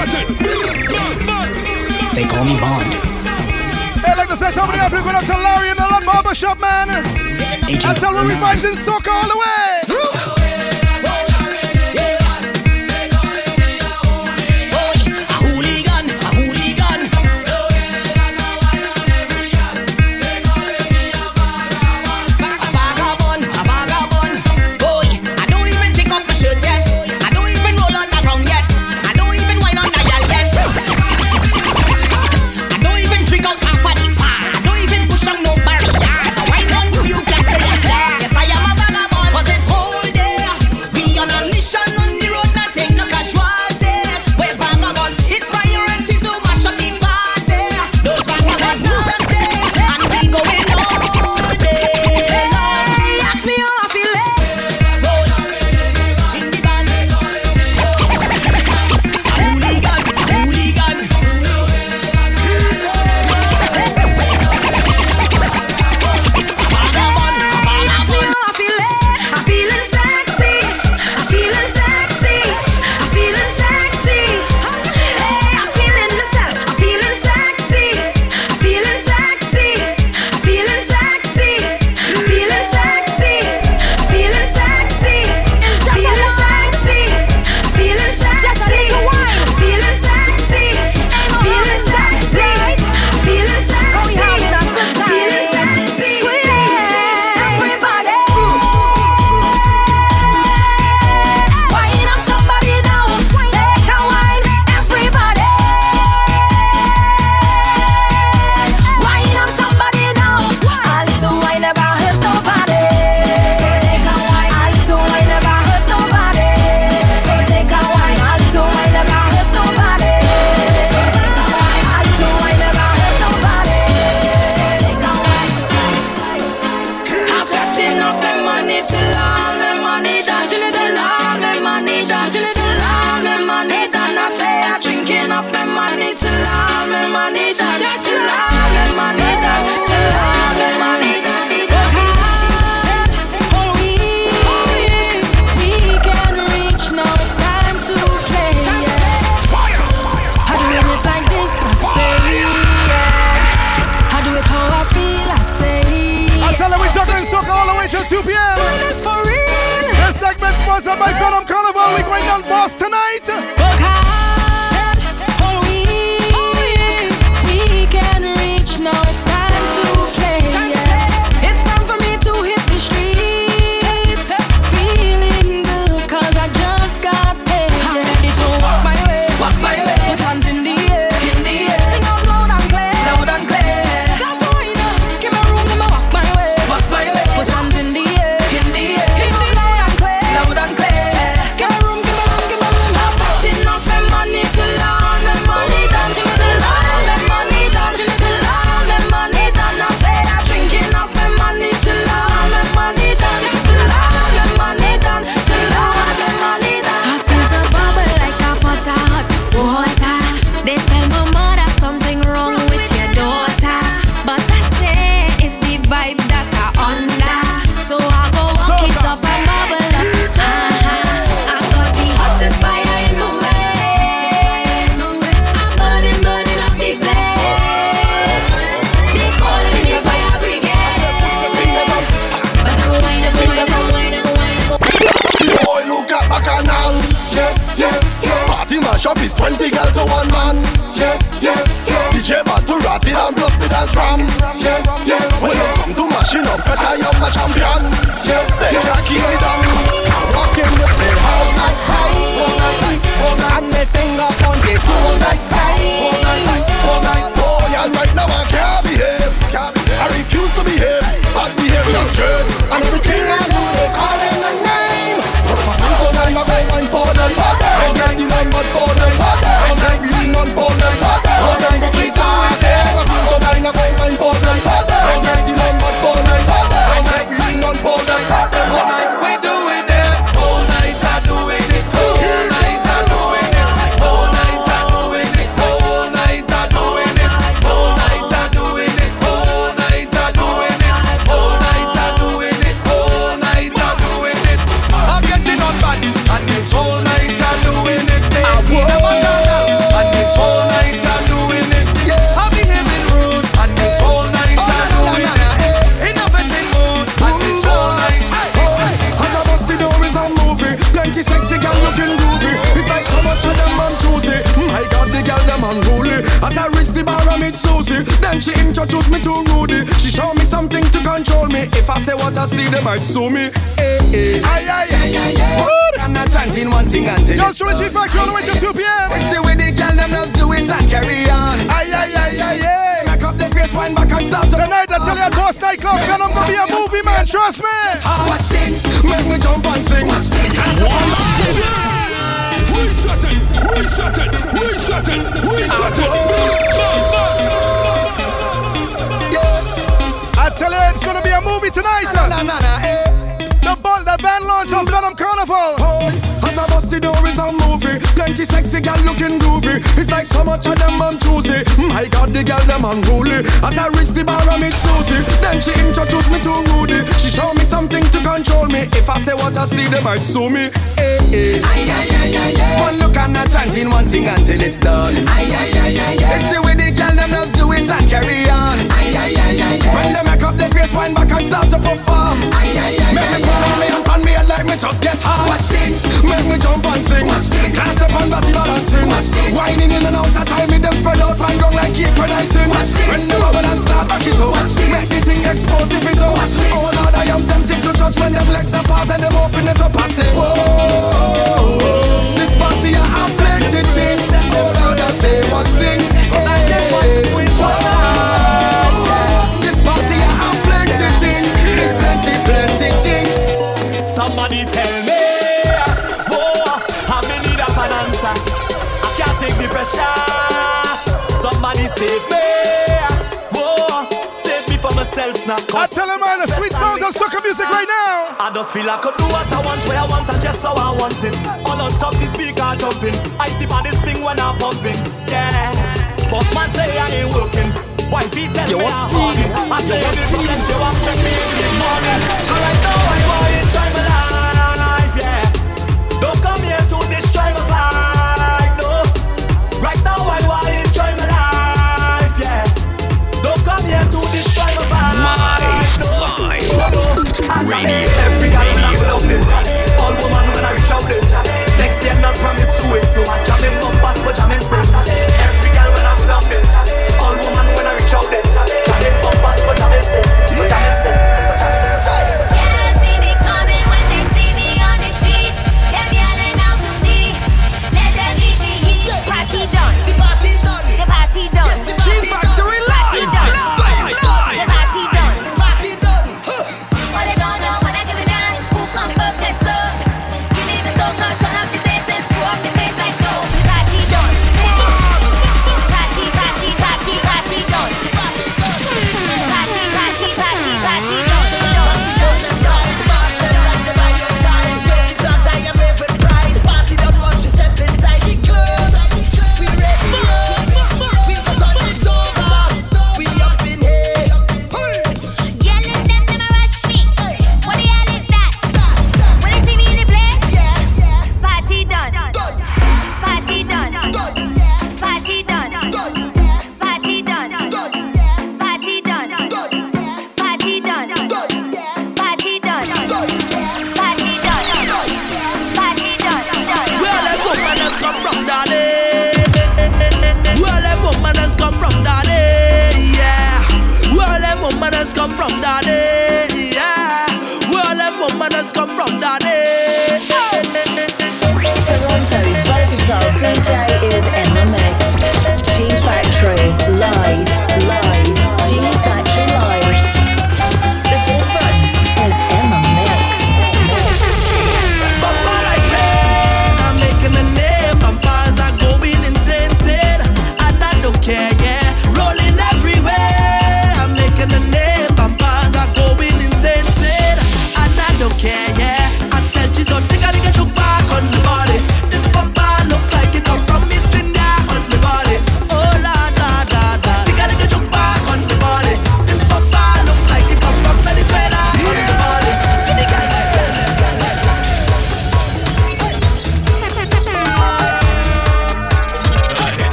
They call me Bond. Hey, like to said, somebody up here, going up to Larry in the Barber Shop, man. Agent That's how we vibes in soccer all the way. might sue me. Hey, hey. Aye, aye, aye, aye, aye. One look and a chance in one thing until it's done. Aye, aye, aye, aye, aye. It's the way they can them just do it and carry on. Aye, aye, aye, aye, aye. When they make up their face, wind back and start to perform. Aye, aye, aye, make aye, me put aye, on me and on me and let me just get hard. Watch this, make me jump I tell him all the sweet sounds of soccer music right now. I just feel I could do what I want, where I want, and just how I want it. All on top this speaker jumping. I see by this thing when I'm pumping. Yeah. boss man say I ain't working. Why feet tell you me I'm speed. I say every problem they want check me in the morning. All I know Radio. Every girl when I pull out them. All woman when I reach out them. Next year not promise to it, so I jam in numbers for jamming sake. Every girl when I pull out them.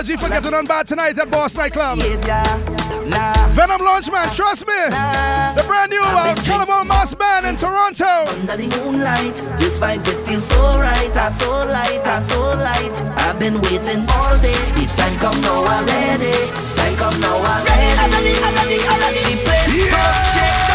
Allergy for getting on bad tonight at Boss Nightclub. Nah. Venom Launch Man, trust me. The brand new uh, Cannibal Mass Band in Toronto. Under the moonlight, these vibes it feels so right, I so light, I so light. I've been waiting all day. The time come now already. Time come now already. Allergy, allergy, allergy. The place yeah.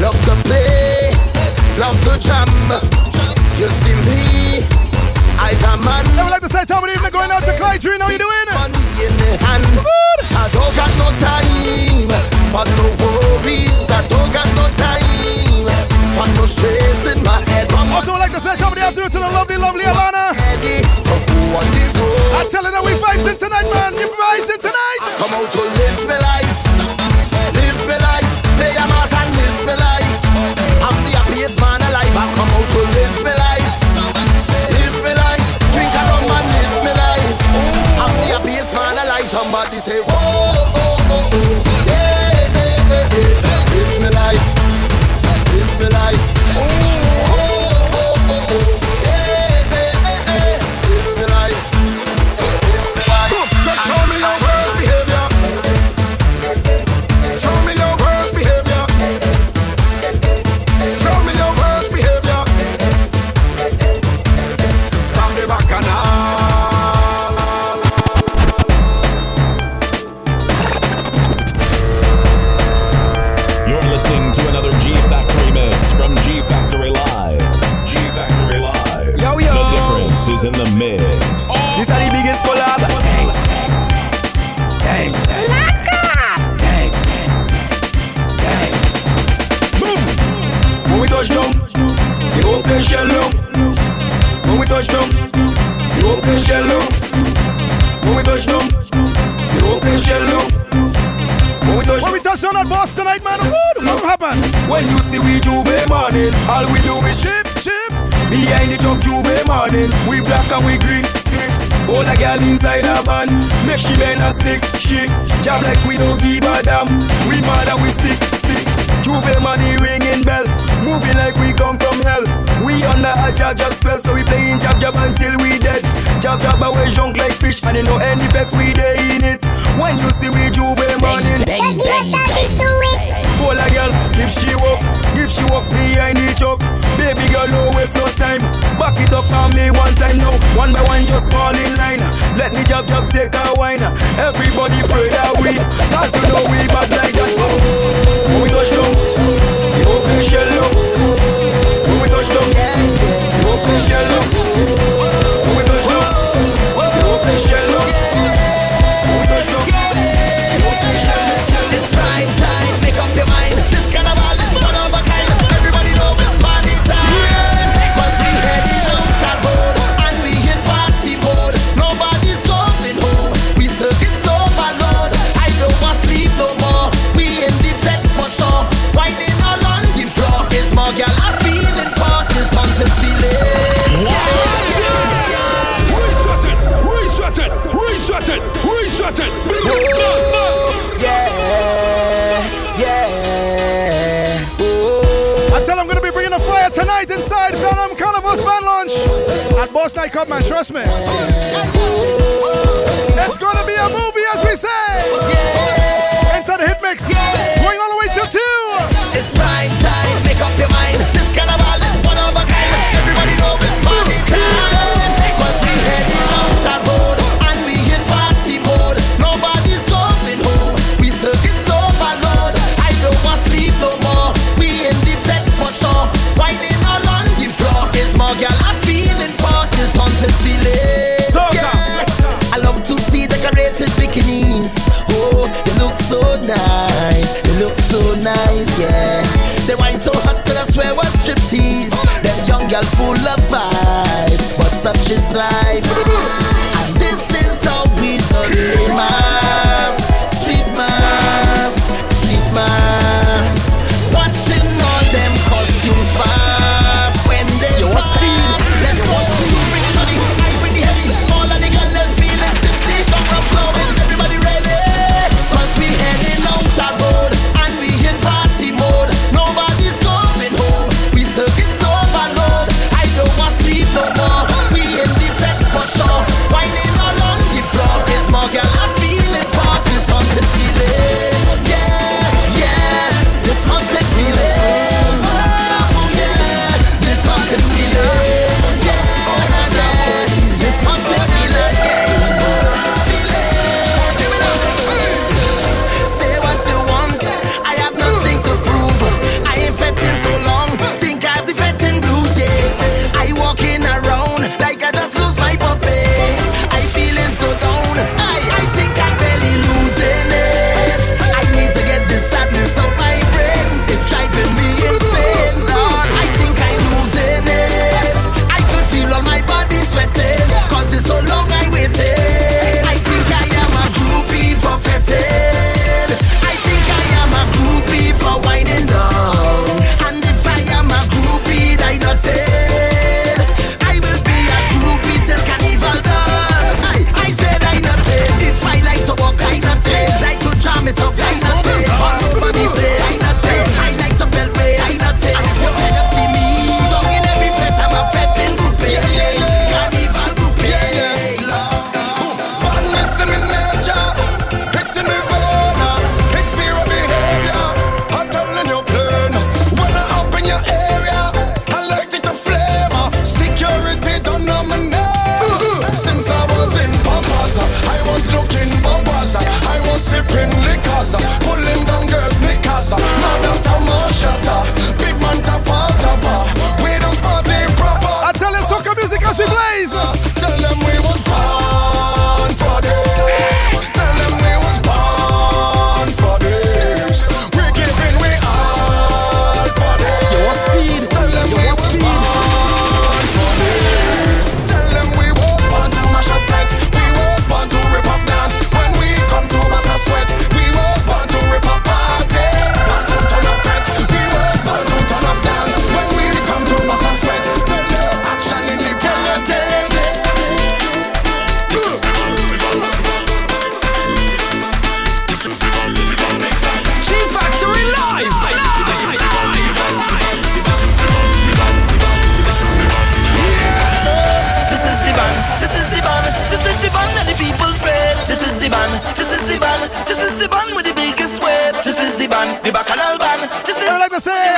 love to play, love to jam. You see me, eyes a man. I would like to say time of evening going out to Clay Tree. How you doing? And I don't got no time for no worries. I don't got no time for no stress in my head. Also, I'd like to say time of the afternoon to the lovely, lovely Alana. I'm telling her we vibes tonight, man. You vibes tonight. I come out to live my life, live my life. Play I'm the man alive. I come out to live my life. Girl inside a van, make she bend and stick, shit. Job like we don't give a damn. We mad and we sick, sick. J'ouvert money ringing bell, moving like we come from hell. We under a jab jab spell, so we playing jab jab until we dead. Jab jab we junk like fish, and you know any bet we dey in it. When you see we J'ouvert morning, bang bang bang. Pull a girl, if she walk, if she walk behind the truck. Baby girl, no waste no time. Back it up on me one time now. One by one, just fall in line. Let me jab jab take a wine. Everybody afraid that we, cause you know we bad like that. Oh, when we touch down, the open shell up. When we touch down, the open shell up. Night Cup, man. Trust me. It's gonna be a movie, as we say. Inside the hit mix, going all the way till two. It's prime time, make up your mind. This carnival such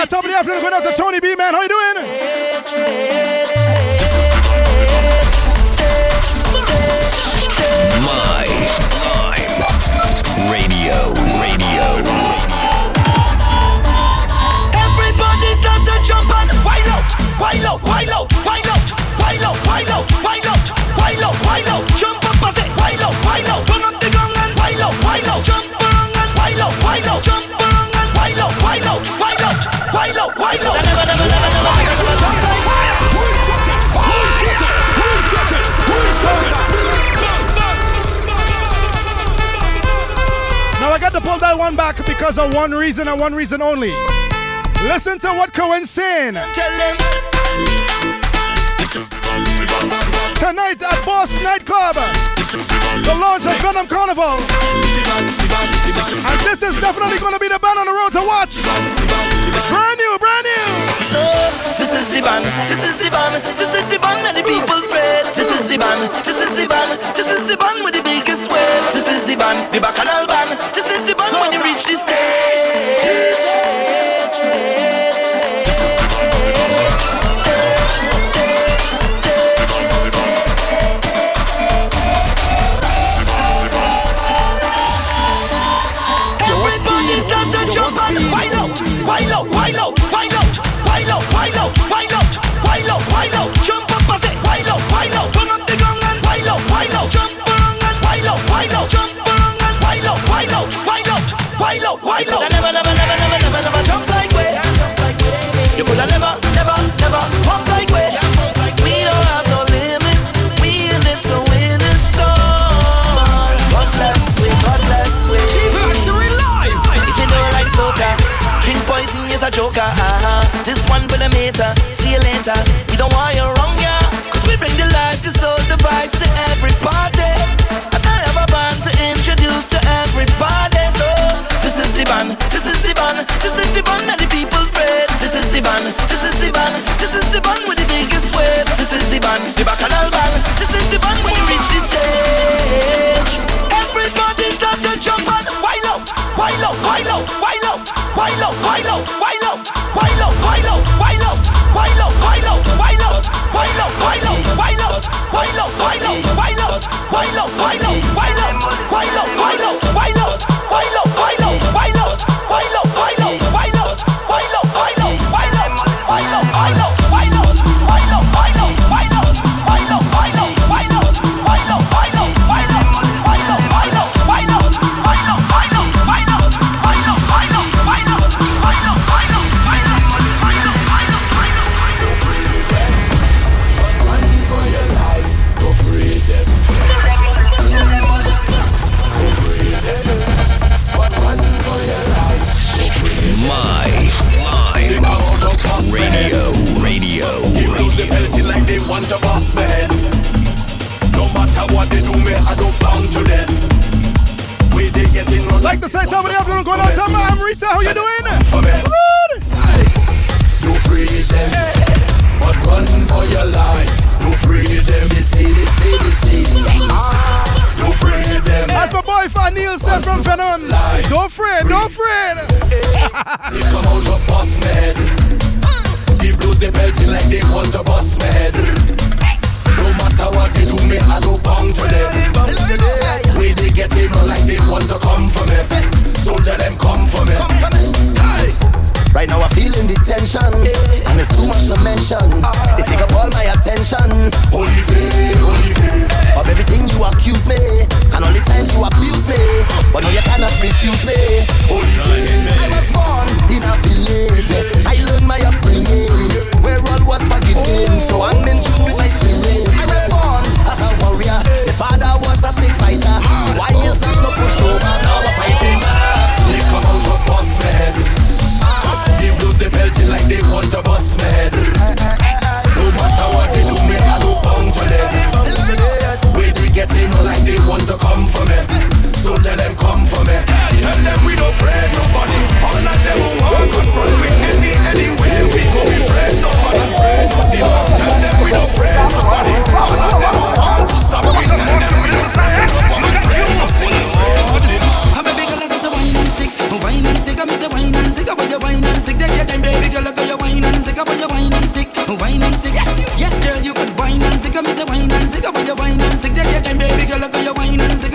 top of the afternoon. Going out to Tony B, man. How you doing? My Lime Radio, Radio. Everybody start to jump and wild out, wild out, wild out, wild out, wild out, wild out, wild out, wild out, wild out. Jump up and say wild out, wild out. Never, jump like Now I got to pull that one back because of one reason and one reason only. Listen to what Cohen's saying. Tonight at Boss Nightclub, the launch of Venom Carnival. And this is definitely going to be the band on the road to watch. Brand new, brand new. So, This is the band, this is the band, this is the band that the people fret. This is the band, this is the band, this is the band with the biggest weight. This is the band, the bacchanal band. This is the band when you reach the Everybody Jump and wild out, wild out, wild out, wild out, wild out. Never, never, never, never, never, never jump like way. You coulda never, never, never like way. We don't have no limit. We in it to win it all. God bless we, God bless we. Factory live. If you don't like soca, drink poison is a joker. Uh-huh. This one for the meter. See you later. low, high. The same time of the afternoon going on time. I'm Rita. How you doing? Good. You free them, but run for your life. You free them, they say, they say, they say. You free them. As my boy Fanil said from Venom, don't fret, don't fret. They come out of boss head. The blues they belting like they want to me head. No matter what they do, me I go bound to them. Come for me. Them come for me. Aye. Right now I'm feeling the tension And it's too much to mention. They take up all my attention. Holy faith, holy faith Of everything you accuse me And all the times you abuse me. But now you cannot refuse me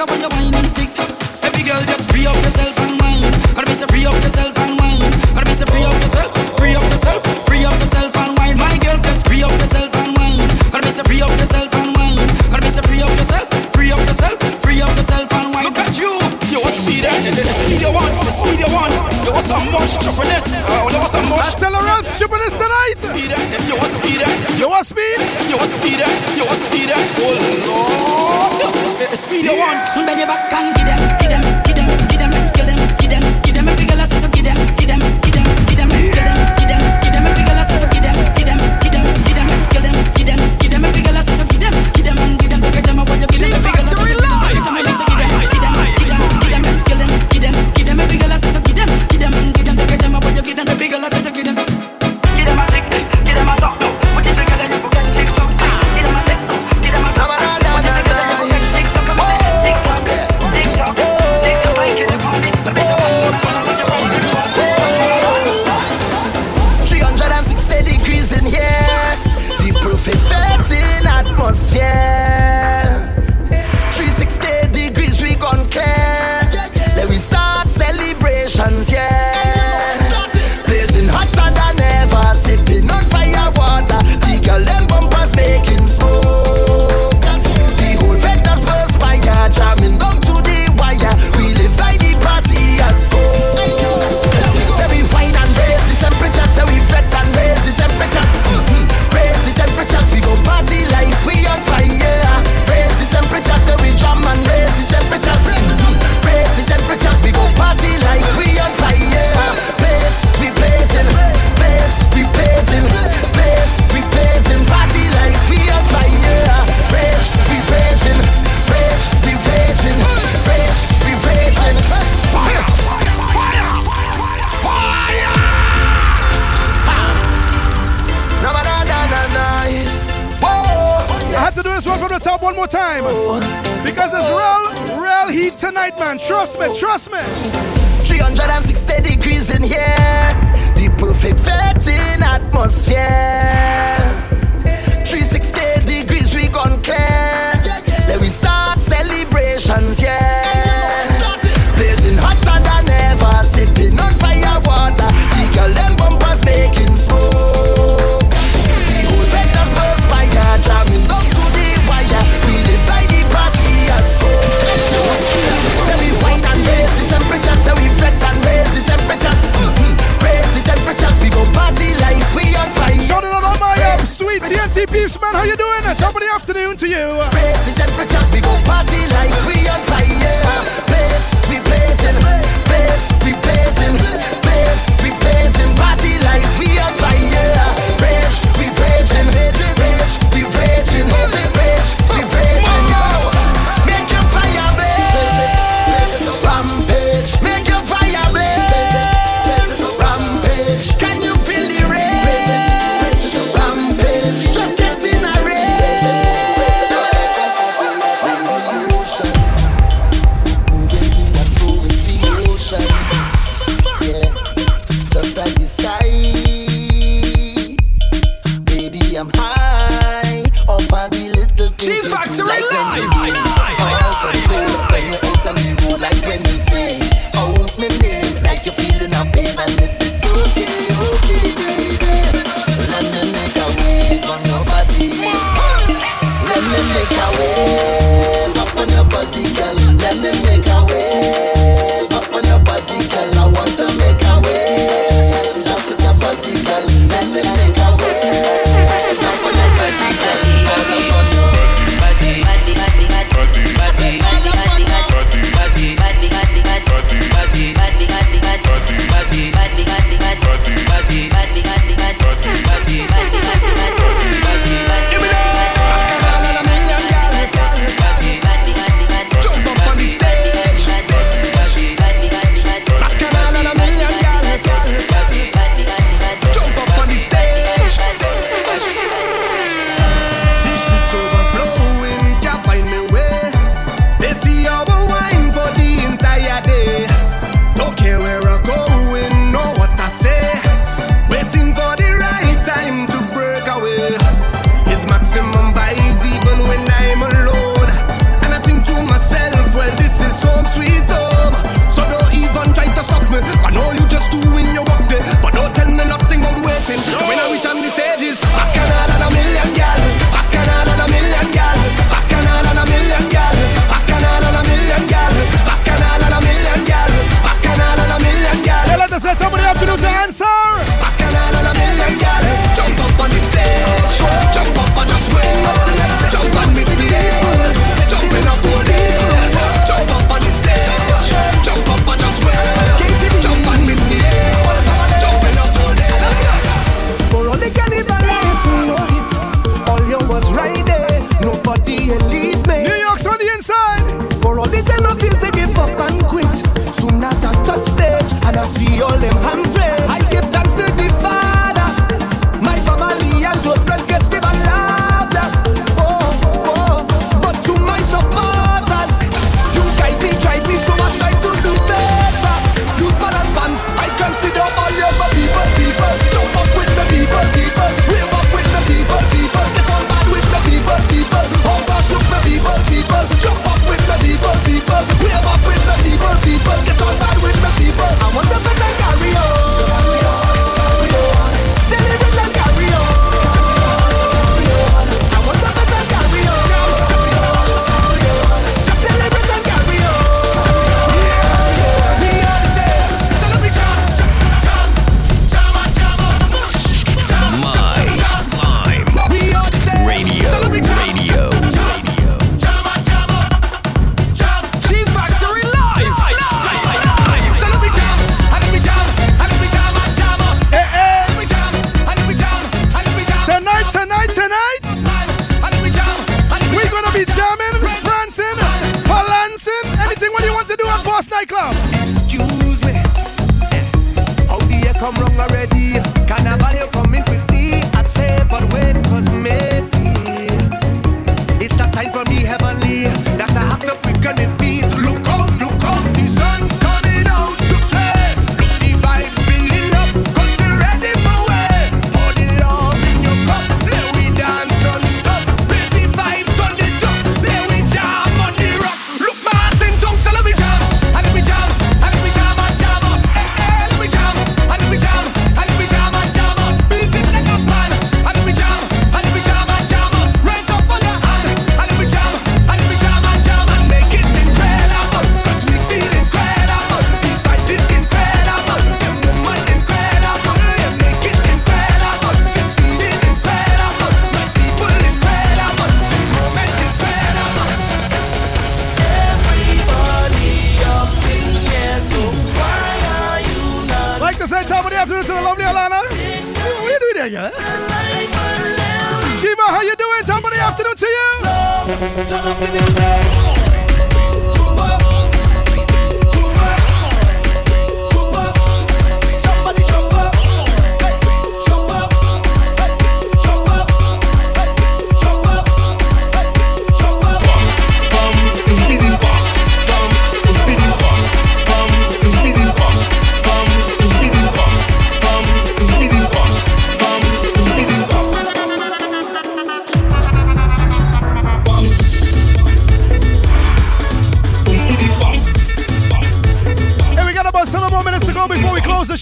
Every girl just free up yourself and wine. Gotta be free up yourself and wine. Gotta be free up yourself, free up yourself, free up yourself and wine. My girl, just free up yourself and wine. Gotta be free up yourself. some much stupidness. I will some much. I tell her tonight. Speeder, you a speeder, you want speed, you want speeder, you want speeder. Oh Lord, speed you want. Bend your back and get it.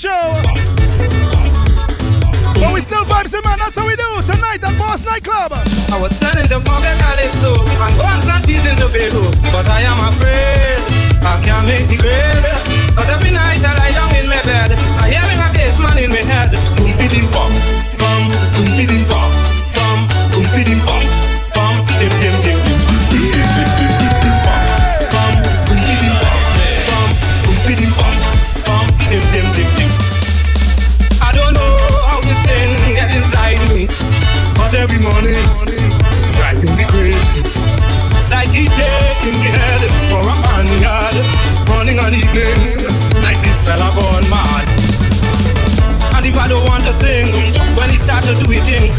Show. But we still vibes in, man. That's how we do tonight at Boss Nightclub. I was But I am afraid I can't make the grade Cause every night I lie down in my bed I hear a bass man in my head Boom bum, bum, boom bum,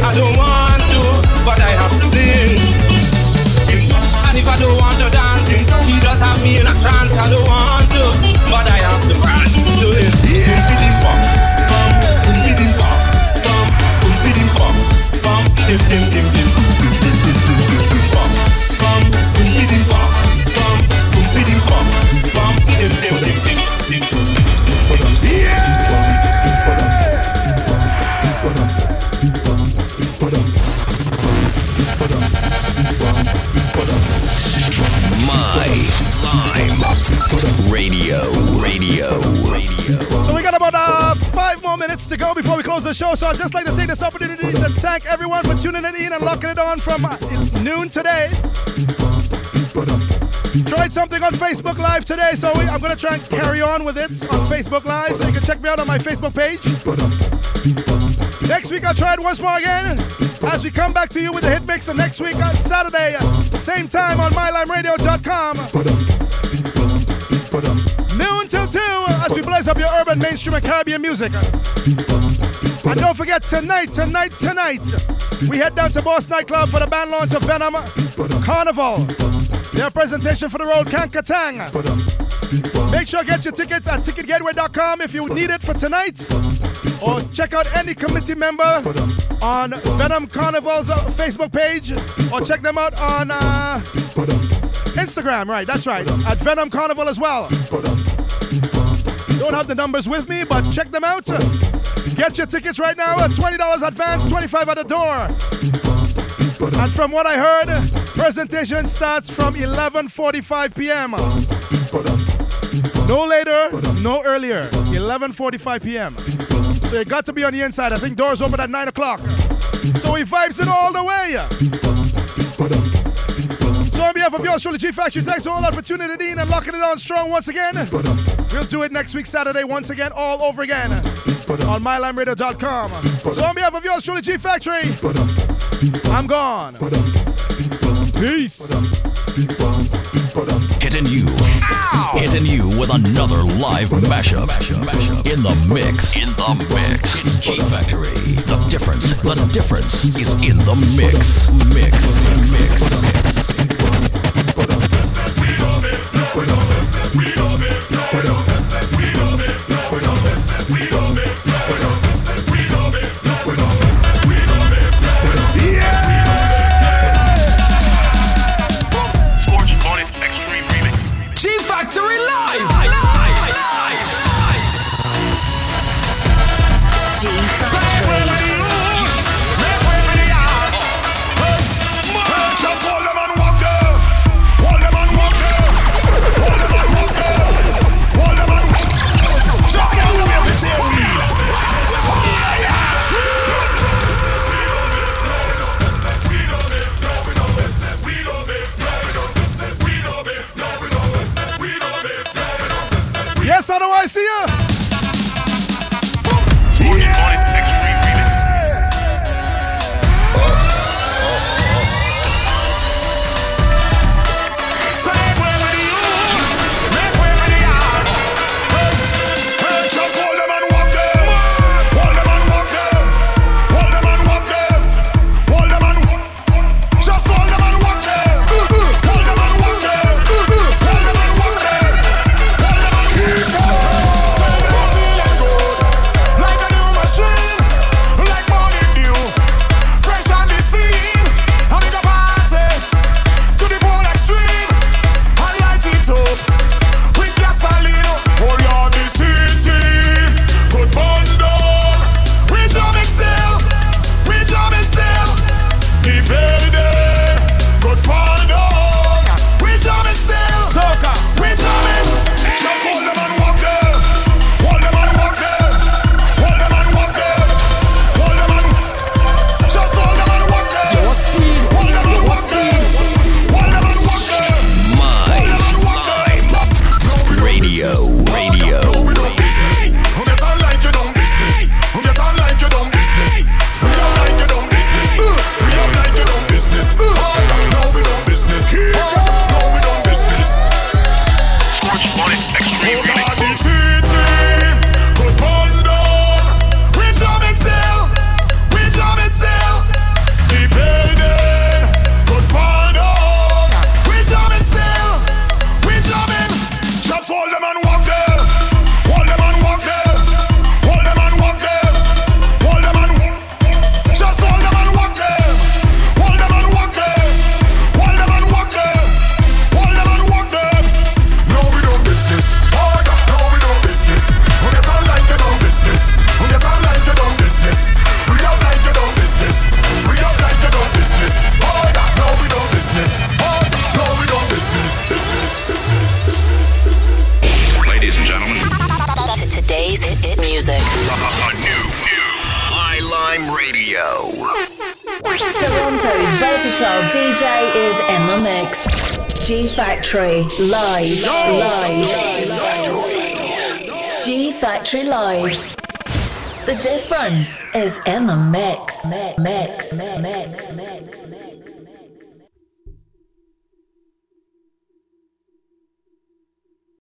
I don't want show. So I'd just like to take this opportunity to thank everyone for tuning in and locking it on from uh, noon today. Tried something on Facebook Live today, so I'm to try and carry on with it on Facebook Live. So you can check me out on my Facebook page. Next week I'll try it once more again as we come back to you with the hit mix. And next week on Saturday, uh, same time on mylimeradio.com. Till 2 uh, as we blaze up your urban, mainstream, and Caribbean music. And don't forget, tonight, tonight, tonight, we head down to Boss Nightclub for the band launch of Venom Carnival. Their presentation for the road Kankatang. Make sure to get your tickets at ticketgateway.com if you need it for tonight. Or check out any committee member on Venom Carnival's uh, Facebook page. Or check them out on uh, Instagram, right? That's right. At Venom Carnival as well. Don't have the numbers with me, but check them out. Get your tickets right now at $20 advance, 25 at the door. And from what I heard, presentation starts from 11:45 p.m. No later, no earlier. 11:45 p.m. So you got to be on the inside. I think doors open at 9 o'clock. So he vibes it all the way. So on behalf of yours truly, G Factory, thanks all out for tuning in and locking it on strong once again. We'll do it next week, Saturday, once again, all over again on mylimeradio.com. So on behalf of yours truly, G Factory, I'm gone. Peace. Hitting you. hitting you with another live mashup. In the mix. In the mix. It's G Factory. The difference. The difference is in the mix. Mix. Mix.